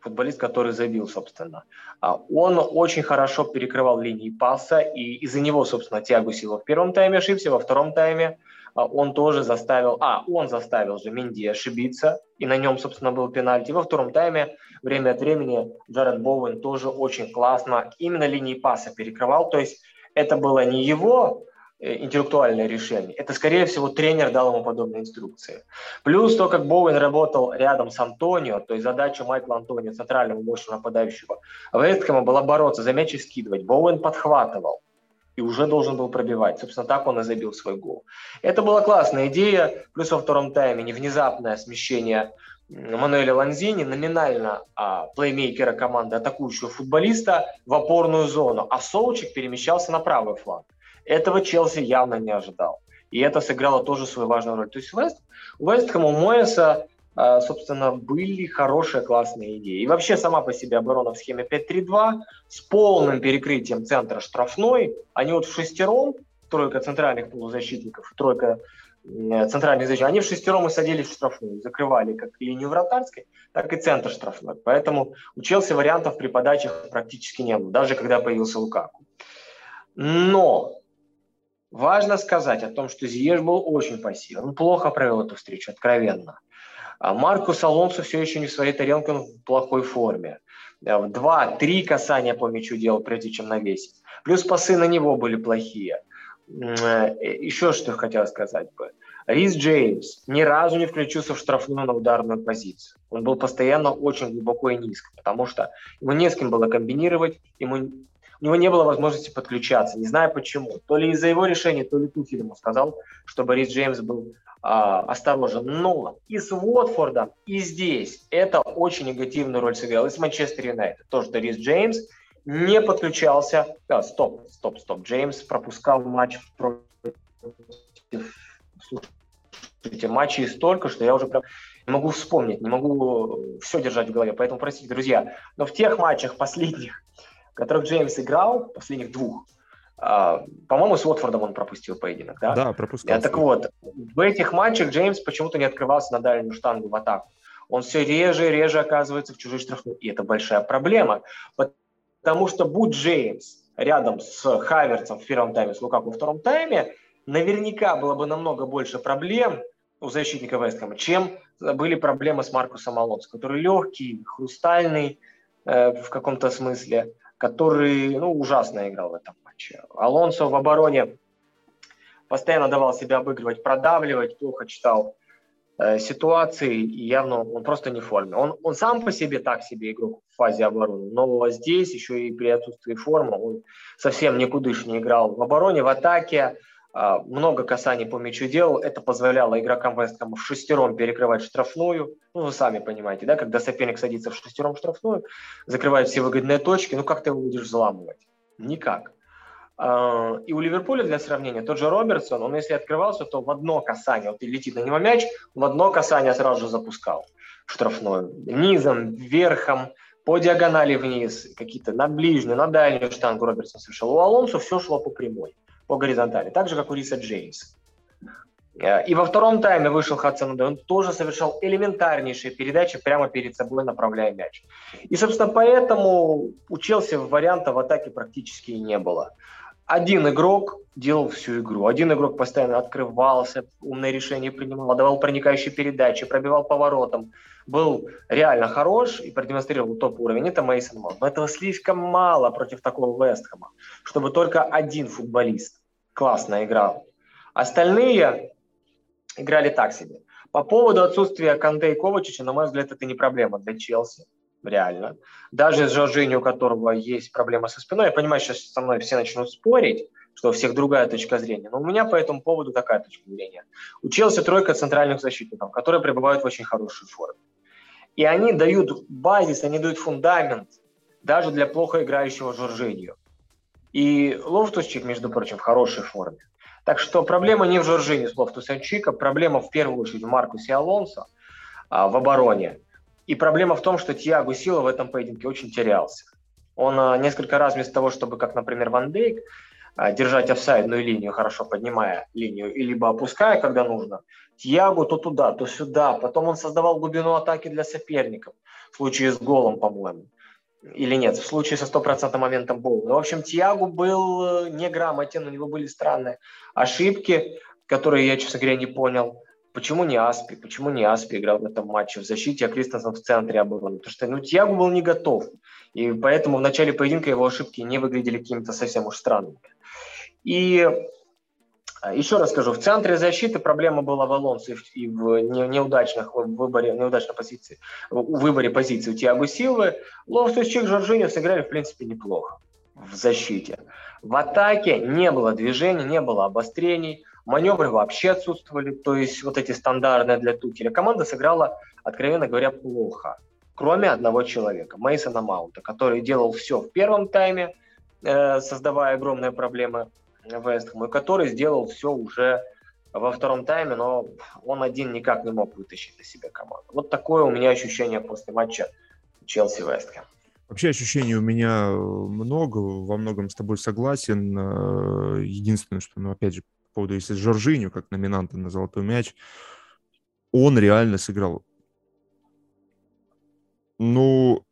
футболист, который забил, собственно. А он очень хорошо перекрывал линии паса, и из-за него, собственно, Тиагу Сила в первом тайме ошибся, во втором тайме он тоже заставил, а, он заставил же Минди ошибиться, и на нем, собственно, был пенальти. Во втором тайме время от времени Джаред Боуэн тоже очень классно именно линии паса перекрывал, то есть это было не его Э, интеллектуальное решение. Это, скорее всего, тренер дал ему подобные инструкции. Плюс то, как Боуэн работал рядом с Антонио, то есть задача Майкла Антонио, центрального мощного нападающего, Вестхэма была бороться за мяч и скидывать. Боуэн подхватывал и уже должен был пробивать. Собственно, так он и забил свой гол. Это была классная идея. Плюс во втором тайме внезапное смещение Мануэля Ланзини, номинально а, плеймейкера команды, атакующего футболиста, в опорную зону, а Соучик перемещался на правый фланг. Этого Челси явно не ожидал. И это сыграло тоже свою важную роль. То есть Вест, у Вестхэма, у Моэса, собственно, были хорошие, классные идеи. И вообще сама по себе оборона в схеме 5-3-2 с полным перекрытием центра штрафной. Они вот в шестером, тройка центральных полузащитников, тройка центральных защитников, они в шестером и садились в штрафную, закрывали как линию вратарской, так и центр штрафной. Поэтому у Челси вариантов при подачах практически не было, даже когда появился Лукаку. Но Важно сказать о том, что Зиеш был очень пассивен. Он плохо провел эту встречу, откровенно. А Маркус Алонсо все еще не в своей тарелке, он в плохой форме. Э, два-три касания по мячу делал, прежде чем навесить. Плюс пасы на него были плохие. Э, еще что хотел сказать бы. Рис Джеймс ни разу не включился в штрафную на ударную позицию. Он был постоянно очень глубоко и низко, потому что ему не с кем было комбинировать, ему у него не было возможности подключаться. Не знаю почему. То ли из-за его решения, то ли Тухель ему сказал, чтобы Рис Джеймс был осторожен. Но и с Уотфордом, и здесь это очень негативную роль сыграл. И с Манчестер Юнайтед. То, что Рис Джеймс не подключался. Да, стоп, стоп, стоп. Джеймс пропускал матч против... Слушайте, матчей столько, что я уже прям не могу вспомнить, не могу все держать в голове. Поэтому простите, друзья. Но в тех матчах последних, которых Джеймс играл, последних двух, а, по-моему, с Уотфордом он пропустил поединок, да? Да, пропускал. Так вот, в этих матчах Джеймс почему-то не открывался на дальнюю штангу в атаку. Он все реже и реже оказывается в чужой штрафной. И это большая проблема, потому что будь Джеймс рядом с Хаверцем в первом тайме, с Лукаку во втором тайме, наверняка было бы намного больше проблем у защитника Вестхэма, чем были проблемы с Маркусом Алонсо, который легкий, хрустальный э, в каком-то смысле, который ну, ужасно играл в этом матче. Алонсо в обороне постоянно давал себя обыгрывать, продавливать, плохо читал э, ситуации, и явно он просто не в форме. Он, он сам по себе так себе игрок в фазе обороны, но здесь еще и при отсутствии формы он совсем никудышно играл в обороне, в атаке. а, много касаний по мячу делал. Это позволяло игрокам Вестхэма в шестером перекрывать штрафную. Ну, вы сами понимаете, да, когда соперник садится в шестером штрафную, закрывает все выгодные точки, ну как ты его будешь взламывать? Никак. А, и у Ливерпуля для сравнения тот же Робертсон, он если открывался, то в одно касание, вот летит на него мяч, в одно касание сразу же запускал штрафную. Низом, верхом, по диагонали вниз, какие-то на ближнюю, на дальнюю штангу Робертсон совершил. У Алонсо все шло по прямой по горизонтали, так же, как у Риса Джеймс. Э, и во втором тайме вышел Хадсон он тоже совершал элементарнейшие передачи прямо перед собой, направляя мяч. И, собственно, поэтому у Челси варианта в атаке практически и не было. Один игрок делал всю игру. Один игрок постоянно открывался, умные решения принимал, давал проникающие передачи, пробивал поворотом. Был реально хорош и продемонстрировал топ-уровень. Это Мейсон Маунт. Но этого слишком мало против такого Вестхэма, чтобы только один футболист классно играл. Остальные играли так себе. По поводу отсутствия Канте и Ковачича, на мой взгляд, это не проблема для Челси реально. Даже с Жоржинью, у которого есть проблема со спиной, я понимаю, сейчас со мной все начнут спорить, что у всех другая точка зрения. Но у меня по этому поводу такая точка зрения. У тройка центральных защитников, которые пребывают в очень хорошей форме. И они дают базис, они дают фундамент даже для плохо играющего Жоржинью. И Лофтусчик, между прочим, в хорошей форме. Так что проблема не в Жоржине с Лофтусом Чика, проблема в первую очередь в Маркусе Алонсо а, в обороне. И проблема в том, что Тиаго Сила в этом поединке очень терялся. Он а, несколько раз вместо того, чтобы, как, например, Ван Дейк, а, держать офсайдную линию, хорошо поднимая линию, и либо опуская, когда нужно, Тиаго то туда, то сюда. Потом он создавал глубину атаки для соперников, в случае с голом, по-моему. Или нет, в случае со стопроцентным моментом бола. Ну, в общем, Тиаго был э, неграмотен, у него были странные ошибки, которые я, честно говоря, не понял. Почему не Аспи? Почему не Аспи играл в этом матче в защите, а Кристенсен в центре обороны? Потому что ну, Тиаго был не готов. И поэтому в начале поединка его ошибки не выглядели какими-то совсем уж странными. И а, еще раз скажу, в центре защиты проблема была в Алонсо и в неудачных выборе, неудачной позиции, в выборе позиции у Тиаго Силвы. Лофтус Чик, Жоржиньо сыграли, в принципе, неплохо в защите. В атаке не было движений, не было обострений. Маневры вообще отсутствовали, то есть вот эти стандартные для Тухеля. Команда сыграла, откровенно говоря, плохо, кроме одного человека, Мейсона Маунта, который делал все в первом тайме, э, создавая огромные проблемы Вестхэму, и который сделал все уже во втором тайме, но он один никак не мог вытащить на себя команду. Вот такое у меня ощущение после матча Челси-Вестхэм. Вообще ощущений у меня много, во многом с тобой согласен. Э, единственное, что, ну, опять же, поводу, если Жоржиню как номинанта на золотой мяч, он реально сыграл. Ну,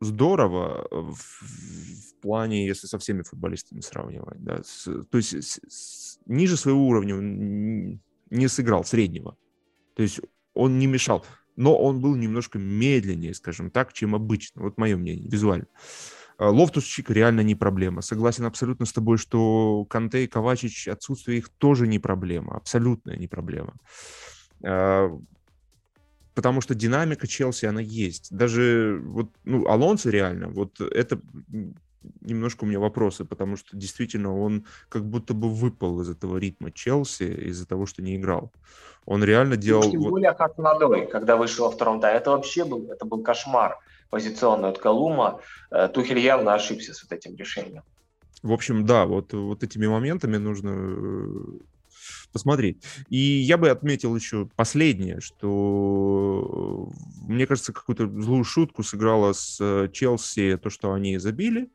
здорово в, в плане, если со всеми футболистами сравнивать. Да, с, то есть с, с, ниже своего уровня не сыграл, среднего. То есть он не мешал. Но он был немножко медленнее, скажем так, чем обычно. Вот мое мнение, визуально. А, Лофтус Чик реально не проблема. Согласен абсолютно с тобой, что Канте и Ковачич, отсутствие их тоже не проблема. Абсолютная не проблема. А, потому что динамика Челси, она есть. Даже вот, ну, Алонсо реально, вот это немножко у меня вопросы, потому что действительно он как будто бы выпал из этого ритма Челси из-за того, что не играл. Он реально делал... Тем более как молодой, когда вышел во втором тайме. Это вообще был, это был кошмар позиционную от Колума, э, Тухель явно ошибся с вот этим решением. В общем, да, вот, вот этими моментами нужно э, посмотреть. И я бы отметил еще последнее, что мне кажется, какую-то злую шутку сыграла с э, Челси то, что они забили,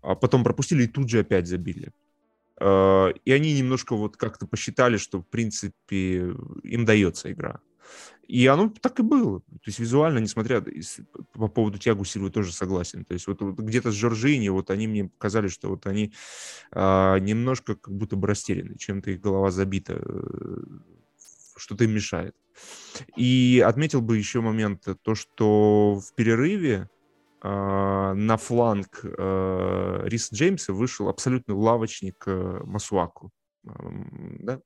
а потом пропустили и тут же опять забили. И они немножко вот как-то посчитали, что, в принципе, им дается игра. И оно так и было. То есть визуально, несмотря по поводу Тягу Сильвы тоже согласен. То есть вот, вот где-то с Жоржини, вот они мне показали, что вот они а, немножко как будто бы растеряны, чем-то их голова забита, э, что-то им мешает. И отметил бы еще момент, то, что в перерыве а, на фланг а, Рис Джеймса вышел абсолютно лавочник а, Масуаку. А, да?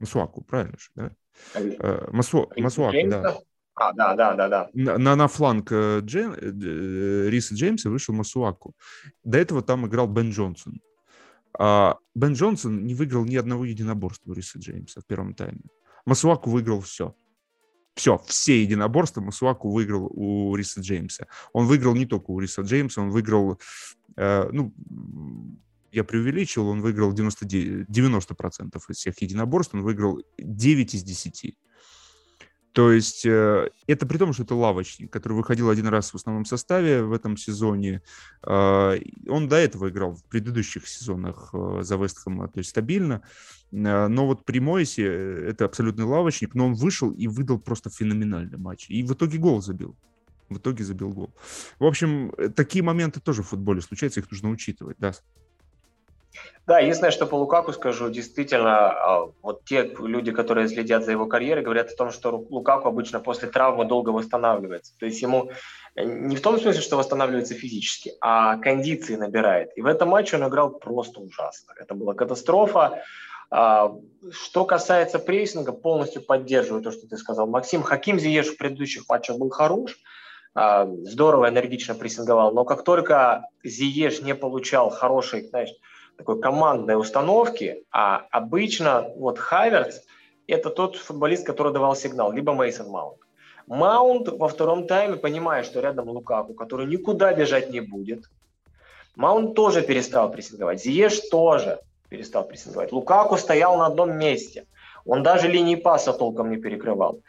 Масуаку, правильно же, да? Э, Масу, Масуак, да. А, да, да, да, да. На, на фланг э, Джейм, э, Риса Джеймса вышел Масуаку. До этого там играл Бен Джонсон. А Бен Джонсон не выиграл ни одного единоборства у Риса Джеймса в первом тайме. Масуаку выиграл все. Все, все единоборства Масуаку выиграл у Риса Джеймса. Он выиграл не только у Риса Джеймса, он выиграл, э, ну, я преувеличил, он выиграл 90, 90% из всех единоборств, он выиграл 9 из 10. То есть э, это при том, что это лавочник, который выходил один раз в основном составе в этом сезоне. Э, он до этого играл в предыдущих сезонах э, за Вестхэма, то есть стабильно. Но вот при Моисе это абсолютный лавочник, но он вышел и выдал просто феноменальный матч. И в итоге гол забил. В итоге забил гол. В общем, такие моменты тоже в футболе случаются, их нужно учитывать, да. Да, единственное, что по Лукаку скажу, действительно, а, вот те люди, которые следят за его карьерой, говорят о том, что Лукаку обычно после травмы долго восстанавливается. То есть ему э, не в том смысле, что восстанавливается физически, а кондиции набирает. И в этом матче он играл просто ужасно. Это была катастрофа. А, что касается прессинга, полностью поддерживаю то, что ты сказал. Максим Хаким Зиеш в предыдущих матчах был хорош, а, здорово, энергично прессинговал, но как только Зиеш не получал хорошей, знаешь, такой командной установки, а обычно вот Хаверц – это тот футболист, который давал сигнал, либо Мейсон Маунт. Маунт во втором тайме, понимая, что рядом Лукаку, который никуда бежать не будет, Маунт тоже перестал прессинговать, Зиеш тоже перестал прессинговать. Лукаку стоял на одном месте. Он даже линии паса толком не перекрывал.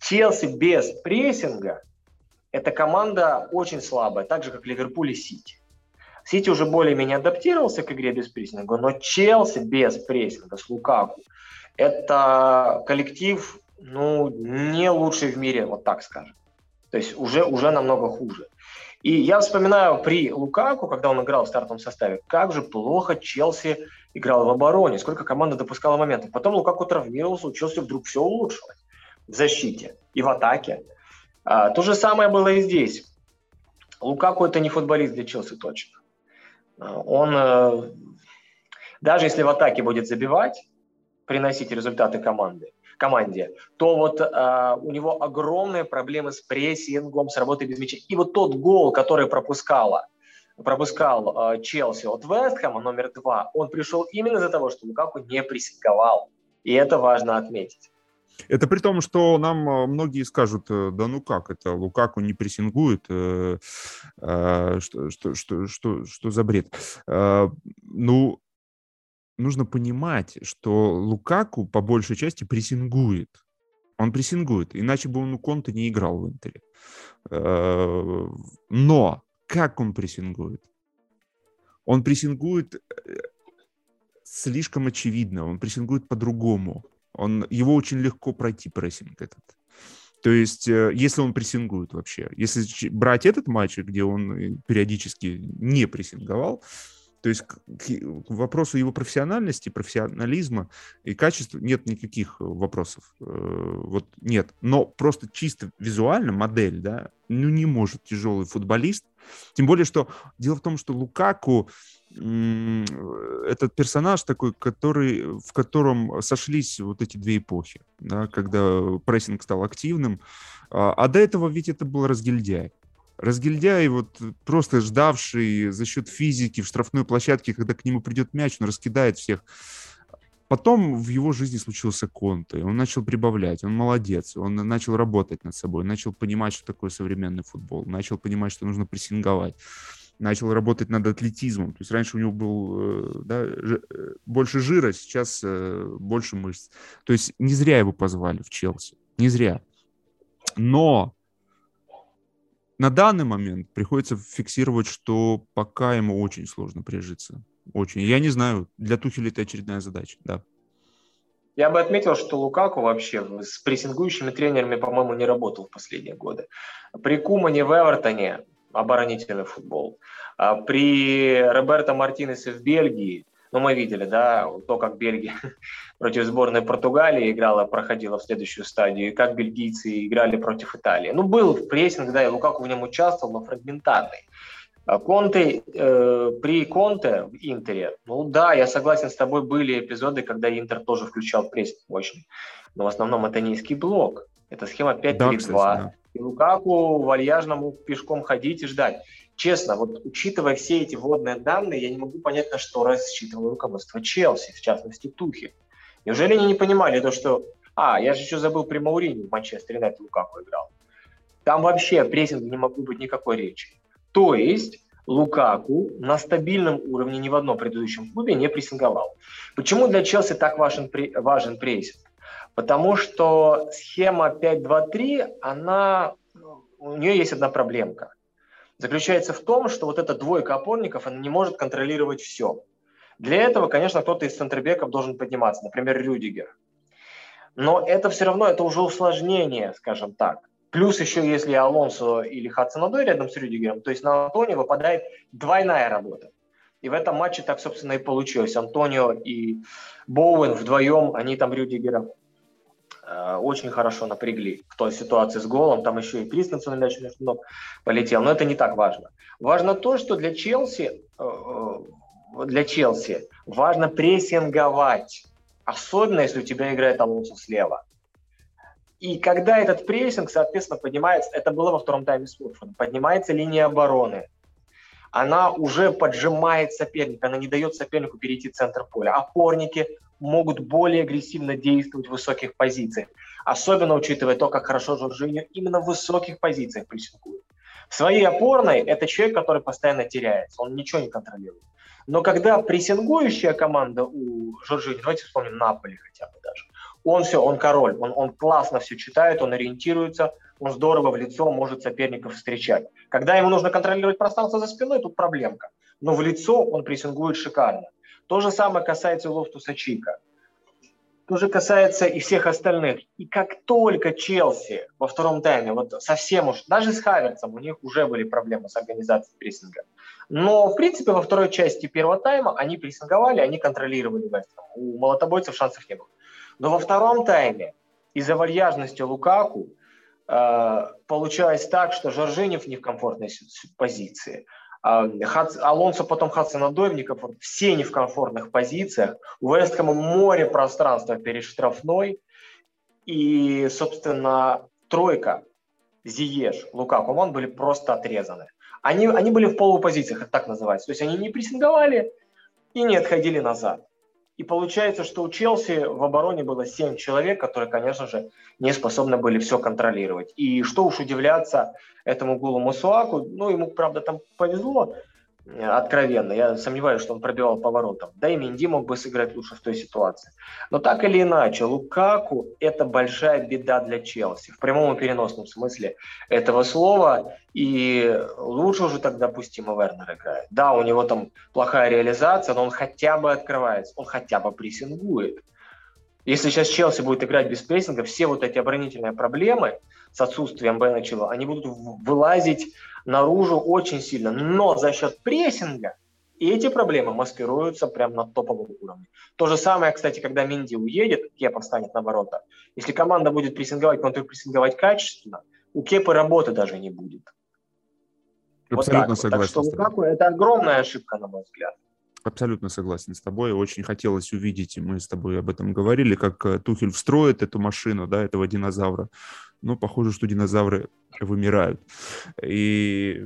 Челси без прессинга – это команда очень слабая, так же, как Ливерпуль и Сити. Сити уже более-менее адаптировался к игре без прессинга, но Челси без прессинга с Лукаку – это коллектив, ну, не лучший в мире, вот так скажем. То есть уже, уже намного хуже. И я вспоминаю при Лукаку, когда он играл в стартовом составе, как же плохо Челси играл в обороне, сколько команда допускала моментов. Потом Лукаку травмировался, у Челси вдруг все улучшилось в защите и в атаке. А, то же самое было и здесь. Лукаку это не футболист для Челси точно. Он, э, даже если в атаке будет забивать, приносить результаты команды, команде, то вот э, у него огромные проблемы с прессингом, с работой без мяча. И вот тот гол, который пропускала, пропускал э, Челси от Вестхэма, номер два, он пришел именно из-за того, что Лукаку не прессинговал. И это важно отметить. Это при том, что нам э, многие скажут, э, да ну как это, Лукаку не прессингует, э, что, что, что, что, что за бред? Ну, нужно понимать, что Лукаку по большей части прессингует. Он прессингует, иначе бы он у Конта не играл в Интере. Но как он прессингует? Он прессингует слишком очевидно, он прессингует по-другому. Он, его очень легко пройти прессинг этот. То есть, э, если он прессингует вообще, если брать этот матч, где он э, периодически не прессинговал, то есть к, к вопросу его профессиональности, профессионализма и качества нет никаких вопросов. Э, вот нет. Но просто чисто визуально модель, да, ну не может тяжелый футболист. Тем более, что дело в том, что Лукаку этот персонаж такой, который, в котором сошлись вот эти две эпохи, да, когда прессинг стал активным, а, а до этого ведь это был разгильдяй. Разгильдяй, вот просто ждавший за счет физики в штрафной площадке, когда к нему придет мяч, он раскидает всех. Потом в его жизни случился Конте, он начал прибавлять, он молодец, он начал работать над собой, начал понимать, что такое современный футбол, начал понимать, что нужно прессинговать начал работать над атлетизмом. То есть раньше у него был э, да, э, больше жира, сейчас э, больше мышц. То есть не зря его позвали в Челси. Не зря. Но на данный момент приходится фиксировать, что пока ему очень сложно прижиться. Очень. Я не знаю, для Тухеля это очередная задача, да. Я бы отметил, что Лукаку вообще с прессингующими тренерами, по-моему, не работал в последние годы. При Кумане в Эвертоне оборонительный футбол. А при Роберто Мартинесе в Бельгии, ну, мы видели, да, то, как Бельгия против сборной Португалии играла, проходила в следующую стадию, и как бельгийцы играли против Италии. Ну, был прессинг, да, и Лукаку в нем участвовал, но фрагментарный. А Конте, э, при Конте в Интере, ну да, я согласен с тобой, были эпизоды, когда Интер тоже включал прессинг мощный, но в основном это низкий блок. Это схема 5-3-2. Да, И Лукаку вальяжно мог пешком ходить и ждать. Честно, вот учитывая все эти вводные данные, я не могу понять, на что рассчитывало руководство Челси, в частности Тухи. Неужели они не понимали то, что... А, я же еще забыл при Маурини в Манчестер Юнайтед Лукаку играл. Там вообще о не могло быть никакой речи. То есть Лукаку на стабильном уровне ни в одном предыдущем клубе не прессинговал. Почему для Челси так важен, важен прессинг? Потому что схема 5-2-3, она, у нее есть одна проблемка. Заключается в том, что вот эта двойка опорников, она не может контролировать все. Для этого, конечно, кто-то из центрбеков должен подниматься, например, Рюдигер. Но это все равно, это уже усложнение, скажем так. Плюс еще, если Алонсо или Хадсонадой рядом с Рюдигером, то есть на Антонио выпадает двойная работа. И в этом матче так, собственно, и получилось. Антонио и Боуэн вдвоем, они там Рюдигера очень хорошо напрягли в той ситуации с голом. Там еще и Кристенсен мяч между ног полетел. Но это не так важно. Важно то, что для Челси, э, э для Челси важно прессинговать. Особенно, если у тебя играет Алонсо слева. И когда этот прессинг, соответственно, поднимается, это было во втором тайме с поднимается линия обороны, она уже поджимает соперника, она не дает сопернику перейти в центр поля. Опорники могут более агрессивно действовать в высоких позициях, особенно учитывая то, как хорошо Жоржиньо именно в высоких позициях прессингует. В своей опорной это человек, который постоянно теряется, он ничего не контролирует. Но когда прессингующая команда у Жоржиньо, давайте вспомним Наполи хотя бы даже, он все, он король, он, он классно все читает, он ориентируется, он здорово в лицо может соперников встречать. Когда ему нужно контролировать пространство за спиной, тут проблемка. Но в лицо он прессингует шикарно. То же самое касается Лофтуса Чика. То же касается и всех остальных. И как только Челси во втором тайме, вот совсем уж, даже с Хаверцем у них уже были проблемы с организацией прессинга. Но, в принципе, во второй части первого тайма они прессинговали, они контролировали Вестером. У молотобойцев шансов не было. Но во втором тайме из-за вальяжности Лукаку э, получалось так, что Жоржинев не в комфортной позиции. Э, Алонсо потом Хадсон-Адой в некомфортной. Все не в комфортных позициях. У Вестхэма море пространства перед штрафной. И, собственно, тройка, Зиеш, Лукаку, он были просто отрезаны. Они, они были в полупозициях, так называется. То есть они не прессинговали и не отходили назад. И получается, что у Челси в обороне было 7 человек, которые, конечно же, не способны были все контролировать. И что уж удивляться этому Гулу Мусуаку, ну, ему, правда, там повезло, откровенно. Я сомневаюсь, что он пробивал поворотом. Да и Минди мог бы сыграть лучше в той ситуации. Но так или иначе, Лукаку – это большая беда для Челси. В прямом и переносном смысле этого слова. И лучше уже тогда пусть Тима Вернер играет. Да, у него там плохая реализация, но он хотя бы открывается, он хотя бы прессингует. Если сейчас Челси будет играть без прессинга, все вот эти оборонительные проблемы с отсутствием Бена Чило, они будут вылазить наружу очень сильно. Но за счет прессинга и эти проблемы маскируются прямо на топовом уровне. То же самое, кстати, когда Минди уедет, Кепа встанет на ворота. Если команда будет прессинговать, контрпрессинговать качественно, у Кепы работы даже не будет. Абсолютно вот согласен. Так что Лукаку это огромная ошибка, на мой взгляд. Абсолютно согласен с тобой. Очень хотелось увидеть, и мы с тобой об этом говорили, как э, Тухель встроит эту машину, да, этого динозавра. Но похоже, что динозавры вымирают. И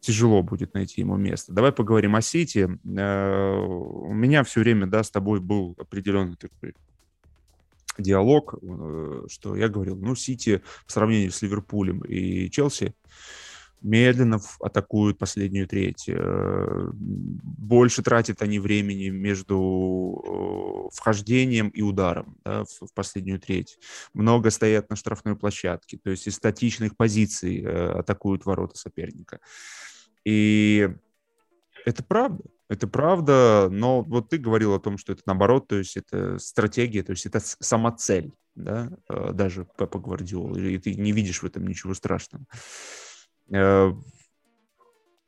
тяжело будет найти ему место. Давай поговорим о Сити. Э, у меня все время, да, с тобой был определенный такой диалог, э, что я говорил, ну, Сити в сравнении с Ливерпулем и Челси медленно атакуют последнюю треть. Э, больше тратят они времени между э, вхождением и ударом да, в последнюю треть. Много стоят на штрафной площадке, то есть из статичных позиций э, атакуют ворота соперника. И это правда. Это правда, но вот ты говорил о том, что это наоборот, то есть это стратегия, то есть это сама цель, да, даже Пепа Гвардиола, и ты не видишь в этом ничего страшного. Э,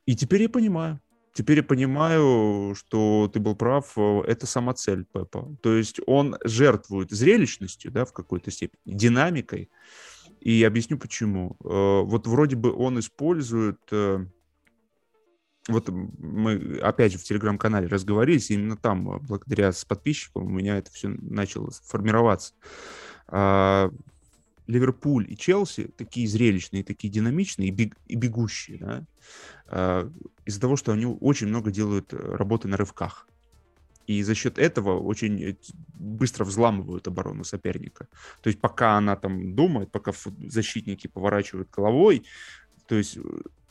и теперь я понимаю. Теперь я понимаю, что ты был прав, это сама цель Пепа. То есть он жертвует зрелищностью, да, в какой-то степени, динамикой. И объясню почему. Э, вот вроде бы он использует... Э, вот мы опять же в телеграм-канале разговорились, именно там, благодаря подписчикам, у меня это все начало формироваться. А, Ливерпуль и Челси такие зрелищные, такие динамичные и, бег, и бегущие, да, э, из-за того, что они очень много делают работы на рывках. И за счет этого очень быстро взламывают оборону соперника. То есть пока она там думает, пока защитники поворачивают головой, то есть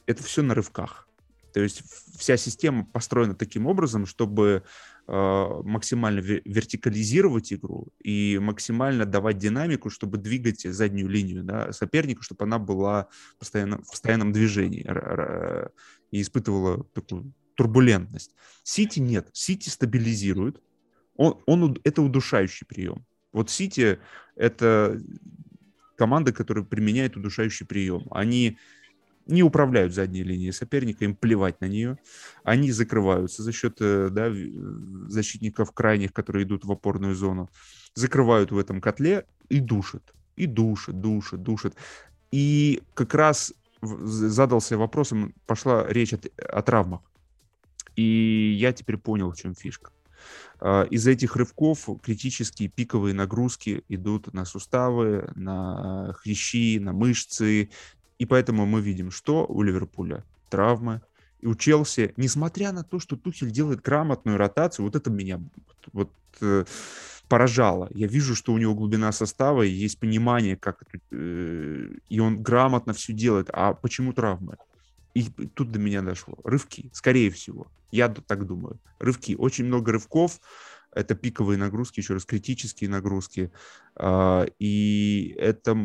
это все на рывках. То есть вся система построена таким образом, чтобы э, максимально вертикализировать игру и максимально давать динамику, чтобы двигать заднюю линию да, соперника, чтобы она была постоянно, в постоянном движении и испытывала такую турбулентность. Сити нет. Сити стабилизирует. Он, он, это удушающий прием. Вот Сити — это команда, которая применяет удушающий прием. Они не управляют задней линией соперника, им плевать на нее. Они закрываются за счет э, да, защитников крайних, которые идут в опорную зону. Закрывают в этом котле и душат. И душат, душат, душат. И как раз задался вопросом, пошла речь о, о травмах. И я теперь понял, в чем фишка. А, из этих рывков критические пиковые нагрузки идут на суставы, на хрящи, на мышцы, и поэтому мы видим, что у Ливерпуля травмы, и у Челси, несмотря на то, что Тухель делает грамотную ротацию, вот это меня вот, э, поражало. Я вижу, что у него глубина состава, и есть понимание, как это, э, и он грамотно все делает. А почему травмы? И тут до меня дошло. Рывки, скорее всего. Я так думаю. Рывки. Очень много рывков. Это пиковые нагрузки, еще раз, критические нагрузки. Э, и это...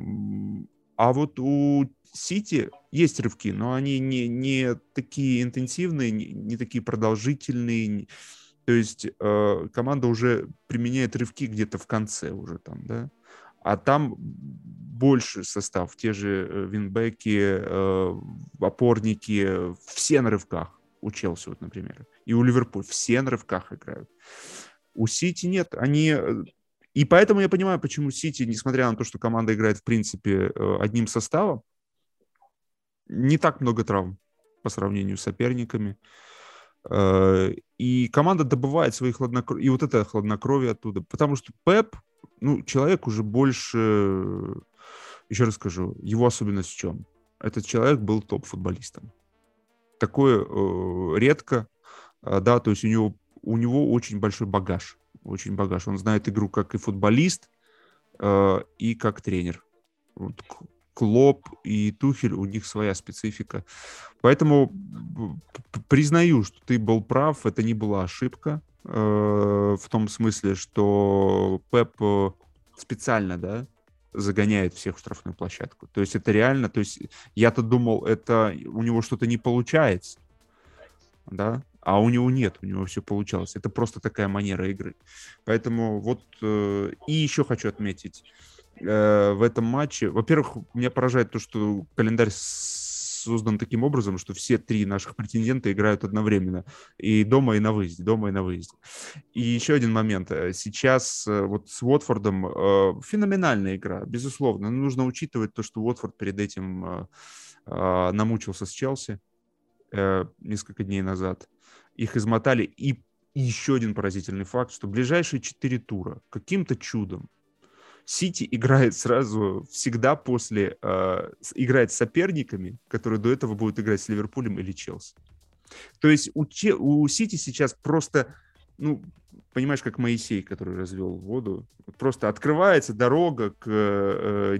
А вот у Сити есть рывки, но они не, не такие интенсивные, не, не такие продолжительные. То есть э, команда уже применяет рывки где-то в конце уже там, да. А там больше состав, те же э, винбеки, э, опорники, все на рывках. У Челси, вот, например. И у Ливерпуля все на рывках играют. У Сити нет. Они э, и поэтому я понимаю, почему Сити, несмотря на то, что команда играет, в принципе, э, одним составом, не так много травм по сравнению с соперниками. Э, и команда добывает свои хладнокровие, и вот это хладнокровие оттуда. Потому что Пеп, ну, человек уже больше, еще раз скажу, его особенность в чем? Этот человек был топ-футболистом. Такое э, редко, э, да, то есть у него, у него очень большой багаж, очень багаж. Он знает игру как и футболист, э, и как тренер. Вот Клоп и Тухель, у них своя специфика. Поэтому признаю, что ты был прав, это не была ошибка. Э, в том смысле, что Пеп э, специально, да, загоняет всех в штрафную площадку. То есть это реально, то есть я-то думал, это у него что-то не получается, да, а у него нет, у него все получалось. Это просто такая манера игры. Поэтому вот, э, и еще хочу отметить, э, в этом матче. Во-первых, меня поражает то, что календарь создан таким образом, что все три наших претендента играют одновременно. И дома, и на выезде, дома, и на выезде. И еще один момент. Сейчас э, вот с Уотфордом э, феноменальная игра, безусловно. Но нужно учитывать то, что Уотфорд перед этим намучился с Челси несколько дней назад. Их измотали. И еще один поразительный факт, что ближайшие четыре тура каким-то чудом Сити играет сразу всегда после, э, играет с соперниками, которые до этого будут играть с Ливерпулем или Челси. То есть у, Че, у Сити сейчас просто, ну, понимаешь, как Моисей, который развел воду, просто открывается дорога к, э,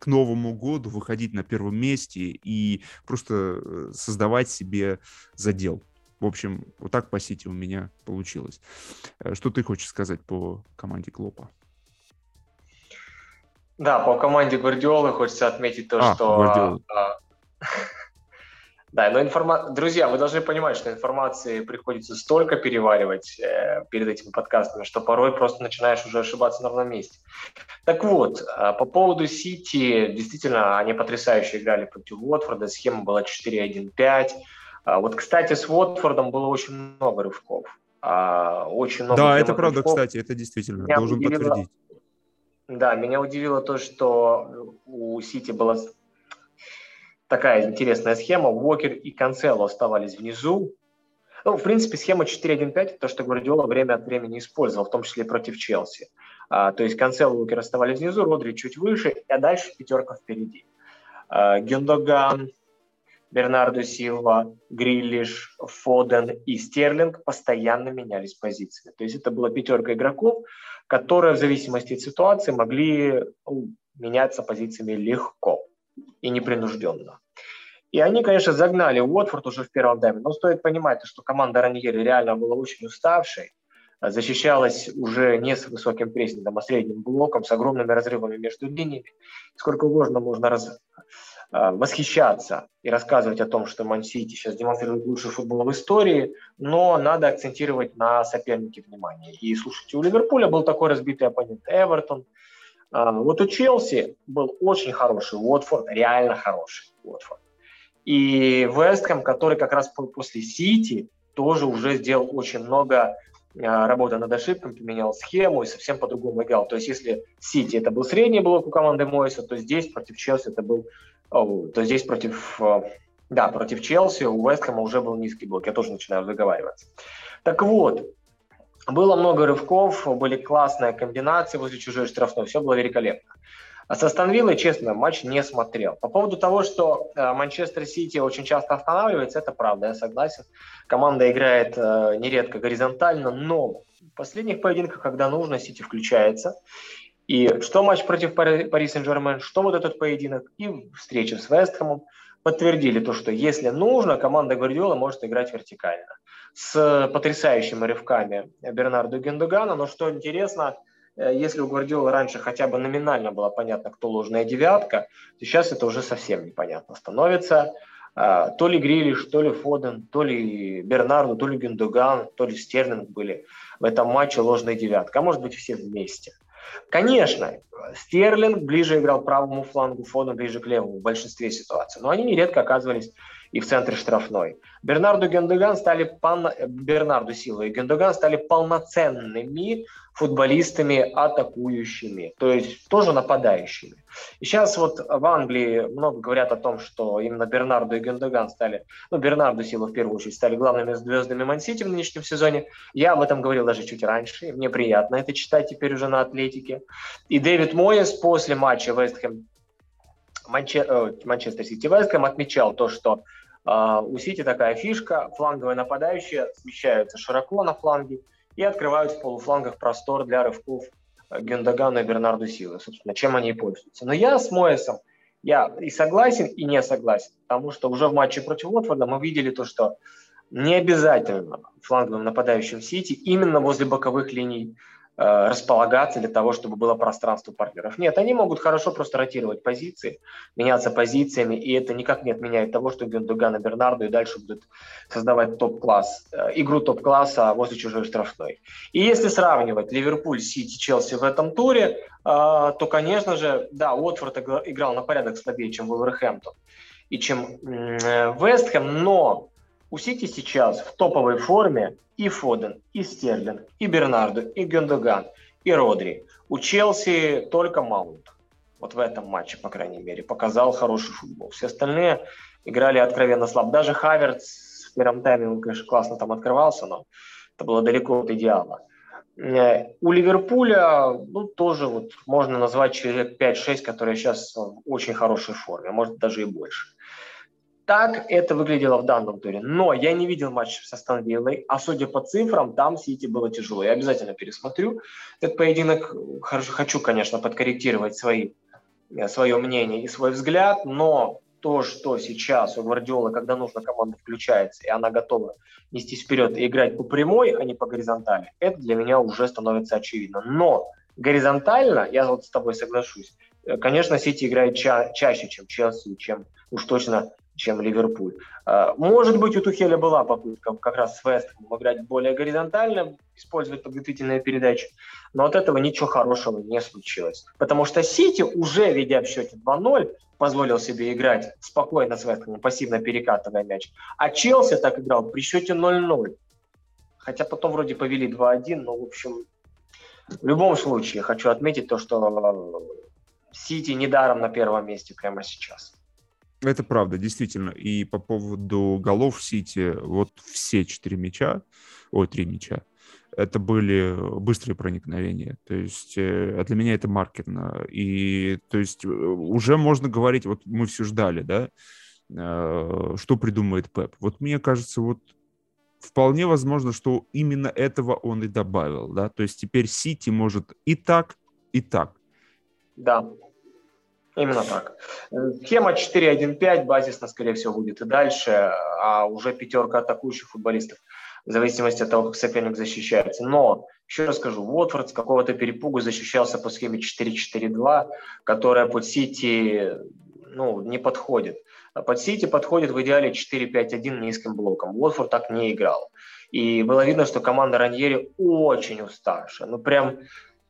к Новому году, выходить на первом месте и просто э, создавать себе задел. В общем, вот так по Сити у меня получилось. Э, что ты хочешь сказать по команде Клопа? Да, по команде Гвардиолы хочется отметить то, а, что... А, да, но информа... Друзья, вы должны понимать, что информации приходится столько переваривать э, перед этими подкастами, что порой просто начинаешь уже ошибаться на ровном месте. Так вот, э, по поводу Сити, действительно, они потрясающе играли против Уотфорда, схема была 4-1-5. А вот, кстати, с Уотфордом было очень много рывков. Э, очень много да, это правда, рывков. кстати, это действительно, Меня должен удивило... подтвердить да, меня удивило то, что у Сити была такая интересная схема. Уокер и Канцело оставались внизу. Ну, в принципе, схема 4-1-5 – то, что Гвардиола время от времени использовал, в том числе против Челси. А, то есть Канцел и Уокер оставались внизу, Родри чуть выше, а дальше пятерка впереди. А, Гюндоган, Бернардо Силва, Гриллиш, Фоден и Стерлинг постоянно менялись позициями. То есть это была пятерка игроков, которые в зависимости от ситуации могли ну, меняться позициями легко и непринужденно. И они, конечно, загнали Уотфорд уже в первом тайме. Но стоит понимать, что команда Раньери реально была очень уставшей. Защищалась уже не с высоким прессингом, а средним блоком, с огромными разрывами между линиями. Сколько угодно можно раз, восхищаться и рассказывать о том, что Ман-Сити сейчас демонстрирует лучший футбол в истории, но надо акцентировать на сопернике внимание. И слушайте, у Ливерпуля был такой разбитый оппонент Эвертон. А, вот у Челси был очень хороший Уотфорд, реально хороший Уотфорд. И Вестхэм, который как раз после Сити тоже уже сделал очень много а, работы над ошибками, поменял схему и совсем по-другому играл. То есть если Сити это был средний блок у команды Мойса, то здесь против Челси это был, то здесь против, а, да, против Челси у Вестхэма уже был низкий блок. Я тоже начинаю заговариваться. Так вот, было много рывков, были классные комбинации возле чужой штрафной, все было великолепно. А с Астон Виллой, честно, матч не смотрел. По поводу того, что э, Манчестер Сити очень часто останавливается, это правда, я согласен. Команда играет э, нередко горизонтально, но в последних поединках, когда нужно, Сити включается. И что матч против Пари Сен-Жермен, что вот этот поединок и встреча с Вестхэмом подтвердили то, что если нужно, команда Гвардиола может играть вертикально. С потрясающими рывками Бернарду Гендугана, но что интересно – Э, если у Гвардиолы раньше хотя бы номинально было понятно, кто ложная девятка, то сейчас это уже совсем непонятно становится. А, то ли Грилиш, то ли Фоден, то ли Бернарду, то ли Гендуган, то ли Стерлинг были в этом матче ложной девятка, а может быть все вместе. Конечно, Стерлинг ближе играл правому флангу, Фоден ближе к левому в большинстве ситуаций, но они нередко оказывались и в центре штрафной. Бернарду Гендуган стали пол... Бернарду Силва и Гендуган стали полноценными футболистами атакующими, то есть тоже нападающими. И сейчас вот в Англии много говорят о том, что именно Бернарду и Гендуган стали, ну, Бернарду Силва в первую очередь, стали главными звездами Мансити в нынешнем сезоне. Я об этом говорил даже чуть раньше, и мне приятно это читать теперь уже на Атлетике. И Дэвид Моес после матча Вестхэм э, Манчестер Сити Вестхэм отмечал то, что у Сити такая фишка, фланговые нападающие смещаются широко на фланге и открывают в полуфлангах простор для рывков Гюндагана и Бернарду Силы. Собственно, чем они и пользуются. Но я с Моэсом, я и согласен, и не согласен, потому что уже в матче против Уотфорда мы видели то, что не обязательно фланговым нападающим Сити именно возле боковых линий Э, располагаться для того, чтобы было пространство партнеров. Нет, они могут хорошо просто ротировать позиции, меняться позициями, и это никак не отменяет того, что Гюндуган и Бернарду и дальше будут создавать топ-класс, э, игру топ-класса возле чужой штрафной. И если сравнивать Ливерпуль, Сити, Челси в этом туре, э, то, конечно же, да, Уотфорд играл на порядок слабее, чем Вулверхэмптон и чем Вестхэм, но у Сити сейчас в топовой форме и Фоден, и Стерлинг, и Бернарду, и Гюндоган, и Родри. У Челси только Маунт. Вот в этом матче, по крайней мере, показал хороший футбол. Все остальные играли откровенно слабо. Даже Хаверц в первом тайме, он, конечно, классно там открывался, но это было далеко от идеала. Э, у Ливерпуля ну, тоже вот можно назвать человек 5-6, которые сейчас в очень хорошей форме, может даже и больше. Так это выглядело в данном туре. Но я не видел матч с Астон Виллой, а судя по цифрам, там Сити было тяжело. Я обязательно пересмотрю этот поединок. Хочу, конечно, подкорректировать свои, э, свое мнение и свой взгляд, но то, что сейчас у Гвардиолы, когда нужно, команда включается, и она готова нестись вперед и играть по прямой, а не по горизонтали, это для меня уже становится очевидно. Но горизонтально, я вот с тобой соглашусь, э, конечно, Сити играет ча- чаще, чем Челси, чем уж точно чем Ливерпуль. А, может быть, у Тухеля была попытка как раз с Вестхэмом играть более горизонтально, использовать подготовительные передачи, но от этого ничего хорошего не случилось. Потому что Сити, уже ведя в счете 2-0, позволил себе играть спокойно с Вестхэмом, пассивно перекатывая мяч. А Челси так играл при счете 0-0. Хотя потом вроде повели 2-1, но, в общем, в любом случае хочу отметить то, что Сити недаром на первом месте прямо сейчас. Это правда, действительно. И по поводу голов Сити, вот все четыре мяча, ой, три мяча, это были быстрые проникновения. То есть а для меня это маркерно. И то есть э, уже можно говорить, вот мы все ждали, да, э, что придумает Пеп. Вот мне кажется, вот вполне возможно, что именно этого он и добавил, да, то есть теперь Сити может и так, и так. Да, именно так. Схема 4-1-5 базисно, скорее всего, будет и дальше, а уже пятерка атакующих футболистов – в зависимости от того, как соперник защищается. Но, еще раз скажу, Уотфорд с какого-то перепугу защищался по схеме 4-4-2, которая под Сити ну, не подходит. А под Сити подходит в идеале 4-5-1 низким блоком. Уотфорд так не играл. И было видно, что команда Раньери очень уставшая. Ну, прям,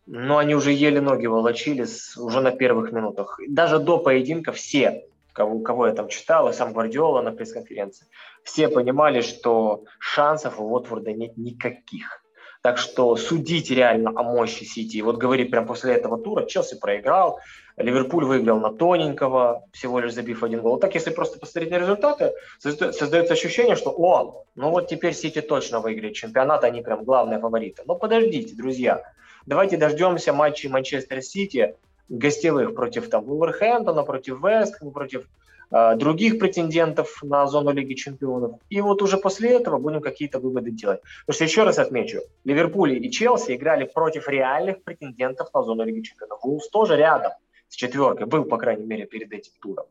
ну, они уже еле ноги волочили уже на первых минутах. Даже до поединка все кого, кого я там читал, и сам Гвардиола на пресс-конференции, все понимали, что шансов у Уотфорда нет никаких. Так что судить реально о мощи Сити. Вот говорить прям после этого тура, Челси проиграл, Ливерпуль выиграл на тоненького, всего лишь забив один гол. Так, если просто посмотреть на результаты, создается ощущение, что о, ну вот теперь Сити точно выиграет чемпионат, они прям главные фавориты. Но подождите, друзья, давайте дождемся матчей Манчестер Сити, гостевых против там Вулверхэмптона, против Вестхэма, против э, других претендентов на зону Лиги Чемпионов. И вот уже после этого будем какие-то выводы делать. Потому что еще раз отмечу, Ливерпуль и Челси играли против реальных претендентов на зону Лиги Чемпионов. Вулс тоже рядом с четверкой, был, по крайней мере, перед этим туром.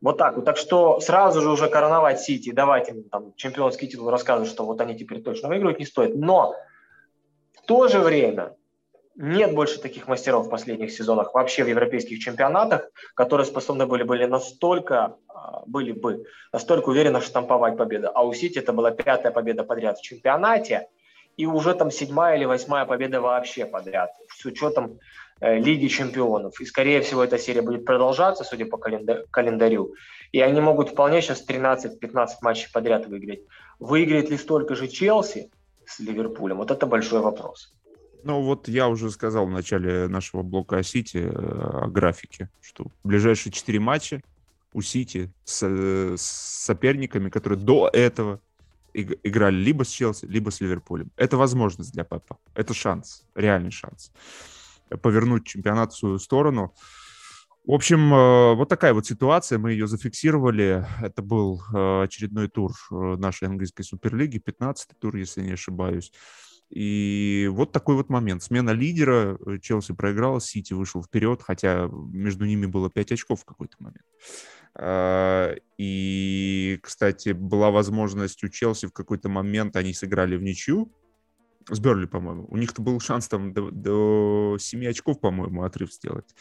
Вот так вот. Так что сразу же уже короновать Сити, давайте им там чемпионский титул рассказывать, что вот они теперь точно выиграют, не стоит. Но в то же время нет больше таких мастеров в последних сезонах вообще в европейских чемпионатах, которые способны были, были настолько, а, были бы настолько уверенно штамповать победы. А у Сити это была пятая победа подряд в чемпионате и уже там седьмая или восьмая победа вообще подряд с учетом э, Лиги чемпионов. И, скорее всего, эта серия будет продолжаться, судя по календарю. И они могут вполне сейчас 13-15 матчей подряд выиграть. Выиграет ли столько же Челси с Ливерпулем? Вот это большой вопрос. Ну, вот я уже сказал в начале нашего блока о Сити, э, о графике, что ближайшие четыре матча у Сити с, с соперниками, которые до этого играли либо с Челси, либо с Ливерпулем. Это возможность для Пепа. Это шанс, реальный шанс повернуть чемпионат в свою сторону. В общем, э, вот такая вот ситуация, мы ее зафиксировали. Это был э, очередной тур нашей английской суперлиги, 15-й тур, если не ошибаюсь. И вот такой вот момент. Смена лидера. Э, Челси проиграл, Сити вышел вперед, хотя между ними было 5 очков в какой-то момент. А, и, кстати, была возможность у Челси в какой-то момент, они сыграли в ничью, с Берли, по-моему. У них-то был шанс там до, до 7 очков, по-моему, отрыв сделать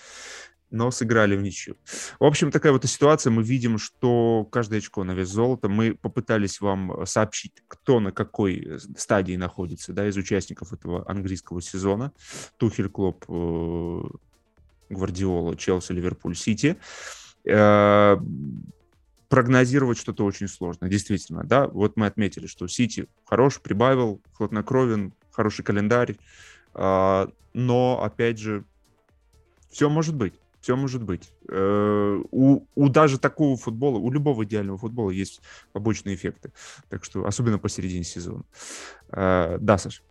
но сыграли в ничью. В общем, такая вот ситуация. Мы видим, что каждое очко на вес золота. Мы попытались вам сообщить, кто на какой э, стадии находится да, из участников этого английского сезона. Тухель, Клоп, э, Гвардиола, Челси, Ливерпуль, Сити. Э, прогнозировать что-то очень сложно, действительно, да, вот мы отметили, что Сити хороший, прибавил, хладнокровен, хороший календарь, но, опять же, все может быть все может быть. Э, у, у даже такого футбола, у любого идеального футбола есть побочные эффекты. Так что, особенно посередине сезона. Э, да, Саш.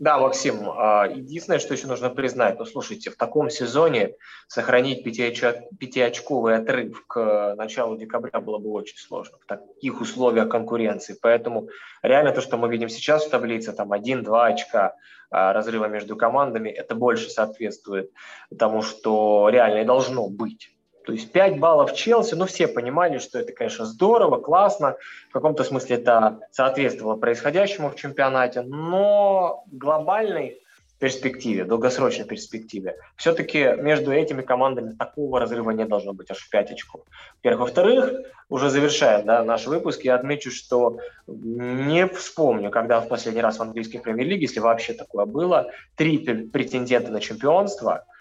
Да, Максим, а, единственное, что еще нужно признать, ну, слушайте, в таком сезоне сохранить пятиочковый отрыв к началу декабря было бы очень сложно, в таких условиях конкуренции. Поэтому реально то, что мы видим сейчас в таблице, там 1-2 очка а, разрыва между командами, это больше соответствует тому, что реально и должно быть. То есть 5 баллов Челси, ну все понимали, что это, конечно, здорово, классно, в каком-то смысле это соответствовало происходящему в чемпионате, но в глобальной перспективе, долгосрочной перспективе, все-таки между этими командами такого разрыва не должно быть, аж в 5 очков. Во-первых. Во-вторых, уже завершая да, наш выпуск, я отмечу, что не вспомню, когда в последний раз в английской премьер-лиге, если вообще такое было, три претендента на чемпионство –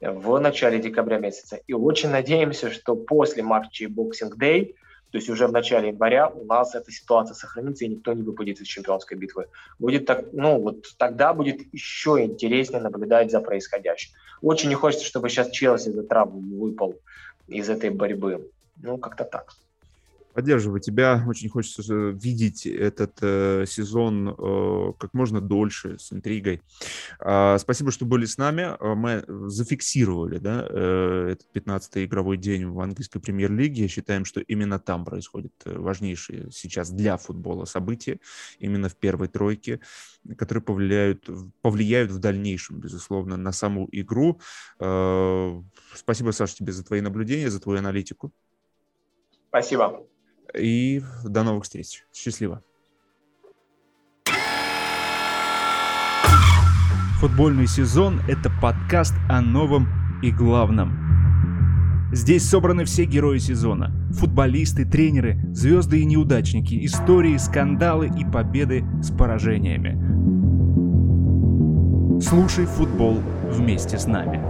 в начале декабря месяца. И очень надеемся, что после матча Boxing Day, то есть уже в начале января, у нас эта ситуация сохранится, и никто не выпадет из чемпионской битвы. Будет так, ну вот тогда будет еще интереснее наблюдать за происходящим. Очень не хочется, чтобы сейчас Челси за травму выпал из этой борьбы. Ну, как-то так. Поддерживаю тебя. Очень хочется э, видеть этот э, сезон э, как можно дольше, с интригой. Э, спасибо, что были с нами. А, мы зафиксировали да, э, этот 15-й игровой день в английской премьер-лиге. Считаем, что именно там происходят э, важнейшие сейчас для футбола события. Именно в первой тройке, которые повлияют, повлияют в дальнейшем, безусловно, на саму игру. Э, спасибо, Саша, тебе за твои наблюдения, за твою аналитику. Спасибо. И до новых встреч. Счастливо. Футбольный сезон – это подкаст о новом и главном. Здесь собраны все герои сезона. Футболисты, тренеры, звезды и неудачники, истории, скандалы и победы с поражениями. Слушай футбол вместе с нами.